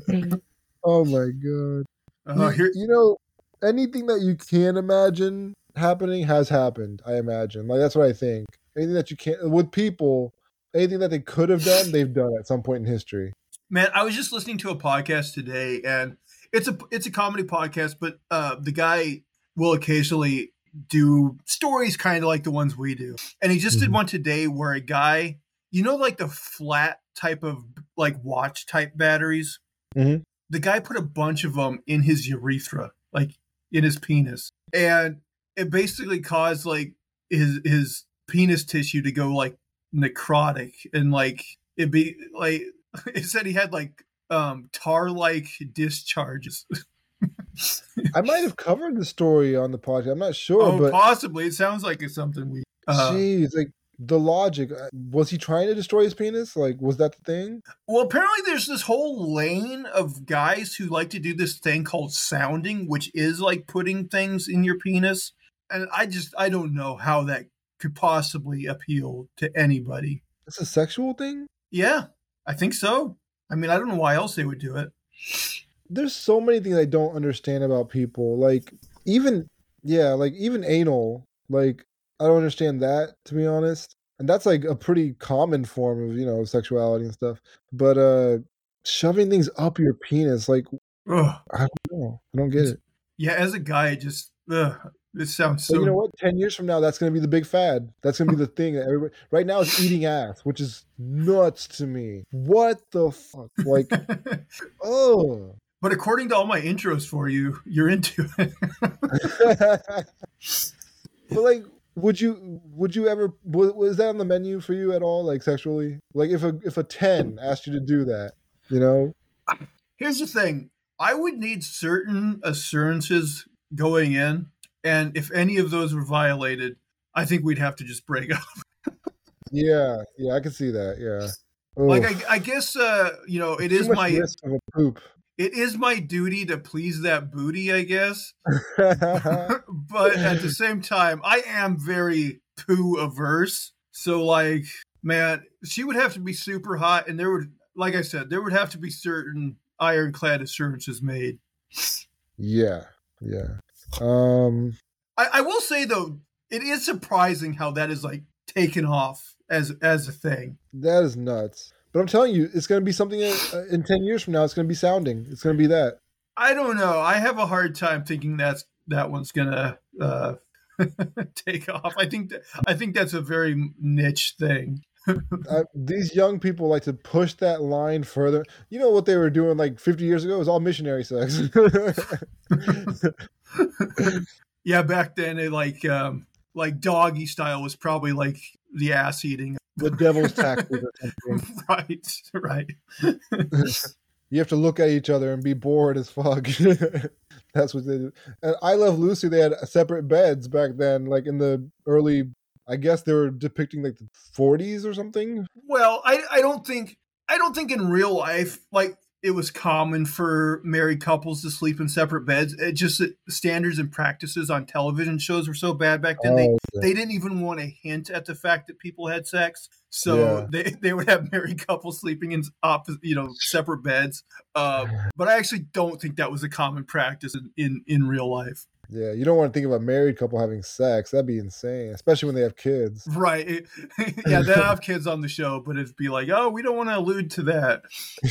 B: it? oh my god.
A: Uh,
B: you,
A: here,
B: you know, anything that you can imagine happening has happened, I imagine. Like that's what I think. Anything that you can't with people, anything that they could have done, they've done at some point in history.
A: man, I was just listening to a podcast today, and it's a it's a comedy podcast, but uh, the guy will occasionally do stories kind of like the ones we do, and he just did
B: Mhm.
A: one today where a guy, you know, like the flat type of like watch type batteries.
B: Mhm.
A: The guy put a bunch of them in his urethra, like in his penis, and it basically caused like his his penis tissue to go like necrotic and like it be like it said he had like um tar like discharges.
B: I might have covered the story on the podcast. I'm not sure,
A: oh,
B: but
A: possibly. It sounds like it's something we. Uh,
B: jeez, like the logic. uh, Was he trying to destroy his penis? Like, was that the thing?
A: well, apparently there's this whole lane of guys who like to do this thing called sounding, which is like putting things in your penis. And I just I don't know how that could possibly appeal to anybody.
B: It's a sexual thing.
A: Yeah, I think so. I mean, I don't know why else they would do it.
B: There's so many things I don't understand about people. Like even yeah, like even anal. Like I don't understand that to be honest. And that's like a pretty common form of you know sexuality and stuff. But uh shoving things up your penis, like
A: Ugh.
B: I don't know. I don't get it.
A: Yeah, as a guy, just ugh, this sounds
B: So
A: so.
B: you know what? Ten years from now, that's going to be the big fad. That's going to be the thing that everybody. Right now, it's eating ass, which is nuts to me. What the fuck? Like, oh.
A: but according to all my intros for you, you're into it.
B: but like, would you? Would you ever? Was, was that on the menu for you at all? Like sexually? Like, if a if a ten asked you to do that, you know?
A: Here's the thing: I would need certain assurances going in, and if any of those were violated, I think we'd have to just break up.
B: Yeah, yeah, I can see that. Yeah.
A: Like I, I guess uh, you know, it is my
B: of a poop.
A: it is my duty to please that booty, I guess. but at the same time, I am very poo averse. So like, man, she would have to be super hot, and there would, like I said, there would have to be certain ironclad assurances made.
B: yeah, yeah. Um.
A: I, I will say though, it is surprising how that is like taken off as as a thing.
B: That is nuts. But I'm telling you, it's going to be something in, uh, in 10 years from now. It's going to be sounding. It's going to be that.
A: I don't know. I have a hard time thinking that's that one's gonna uh, take off. I think that I think that's a very niche thing.
B: Uh, these young people like to push that line further. You know what they were doing like 50 years ago? It was all missionary sex.
A: yeah, back then it like um like doggy style was probably like the ass eating.
B: the devil's tactic.
A: right, right.
B: You have to look at each other and be bored as fuck. That's what they do. And I Love Lucy, they had separate beds back then, like in the early, I guess they were depicting like the 40s or something.
A: Well, I I don't think I don't think in real life like it was common for married couples to sleep in separate beds. It just that standards and practices on television shows were so bad back then. They
B: Oh, yeah.
A: they didn't even want to hint at the fact that people had sex. So
B: Yeah.
A: they, they would have married couples sleeping in opposite, you know, separate beds. Uh, but I actually don't think that was a common practice in, in, in real life.
B: Yeah, you don't want to think of a married couple having sex. That'd be insane, especially when they have kids.
A: Right. It- yeah, they have kids on the show, but it'd be like, oh, we don't want to allude to that.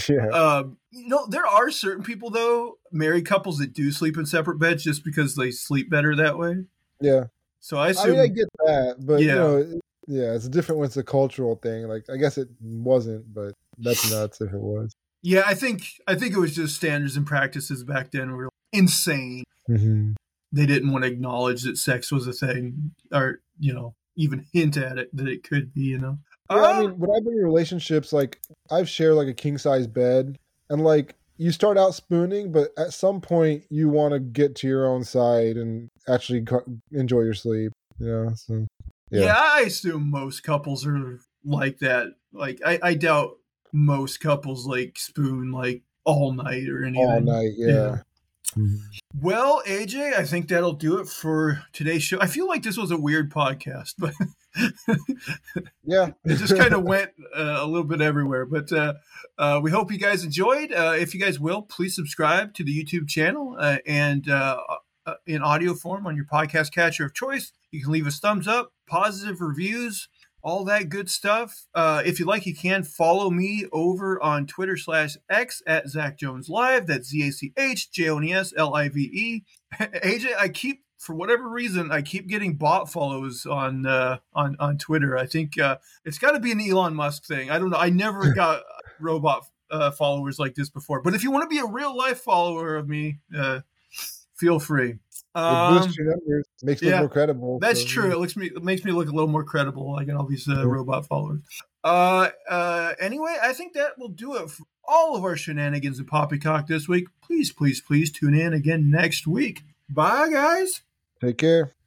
B: yeah.
A: Um, you know, there are certain people, though, married couples that do sleep in separate beds just because they sleep better that way.
B: Yeah.
A: So I
B: I
A: assume.
B: mean, I get that, but
A: Yeah.
B: you know, yeah, it's different when it's a cultural thing. Like, I guess it wasn't, but that's nuts if it was.
A: yeah, I think I think it was just standards and practices back then were insane.
B: Mm-hmm.
A: They didn't want to acknowledge that sex was a thing or you know even hint at it that it could be you know
B: Yeah, I
A: Uh,
B: mean, when I've been in relationships, like I've shared like a king size bed, and like you start out spooning, but at some point you want to get to your own side and actually co- enjoy your sleep. Yeah. So
A: Yeah.
B: Yeah.
A: I assume most couples are like that. Like I, I doubt most couples like spoon like all night or anything.
B: all night. Yeah. Mhm.
A: Well, AJ, I think that'll do it for today's show. I feel like this was a weird podcast, but
B: Yeah.
A: it just kind of went uh, a little bit everywhere. But uh, uh, we hope you guys enjoyed. Uh, if you guys will, please subscribe to the YouTube channel uh, and uh, uh, in audio form on your podcast catcher of choice. You can leave us thumbs up, positive reviews, all that good stuff. Uh, if you like, you can follow me over on Twitter slash X at Zach Jones Live. That's Z A C H J O N E S L I V E. AJ, I keep for whatever reason I keep getting bot follows on uh, on on Twitter. I think uh, it's got to be an Elon Musk thing. I don't know. I never got robot uh, followers like this before. But if you want to be a real life follower of me, uh, feel free.
B: It
A: Um,
B: boosts your numbers, makes it
A: yeah,
B: look more credible.
A: that's
B: so,
A: true. It looks me it makes me look a little more credible. I get all these uh, robot followers. Uh, uh, anyway, I think that will do it for all of our shenanigans and poppycock this week. Please, please, please tune in again next week. Bye, guys.
B: Take care.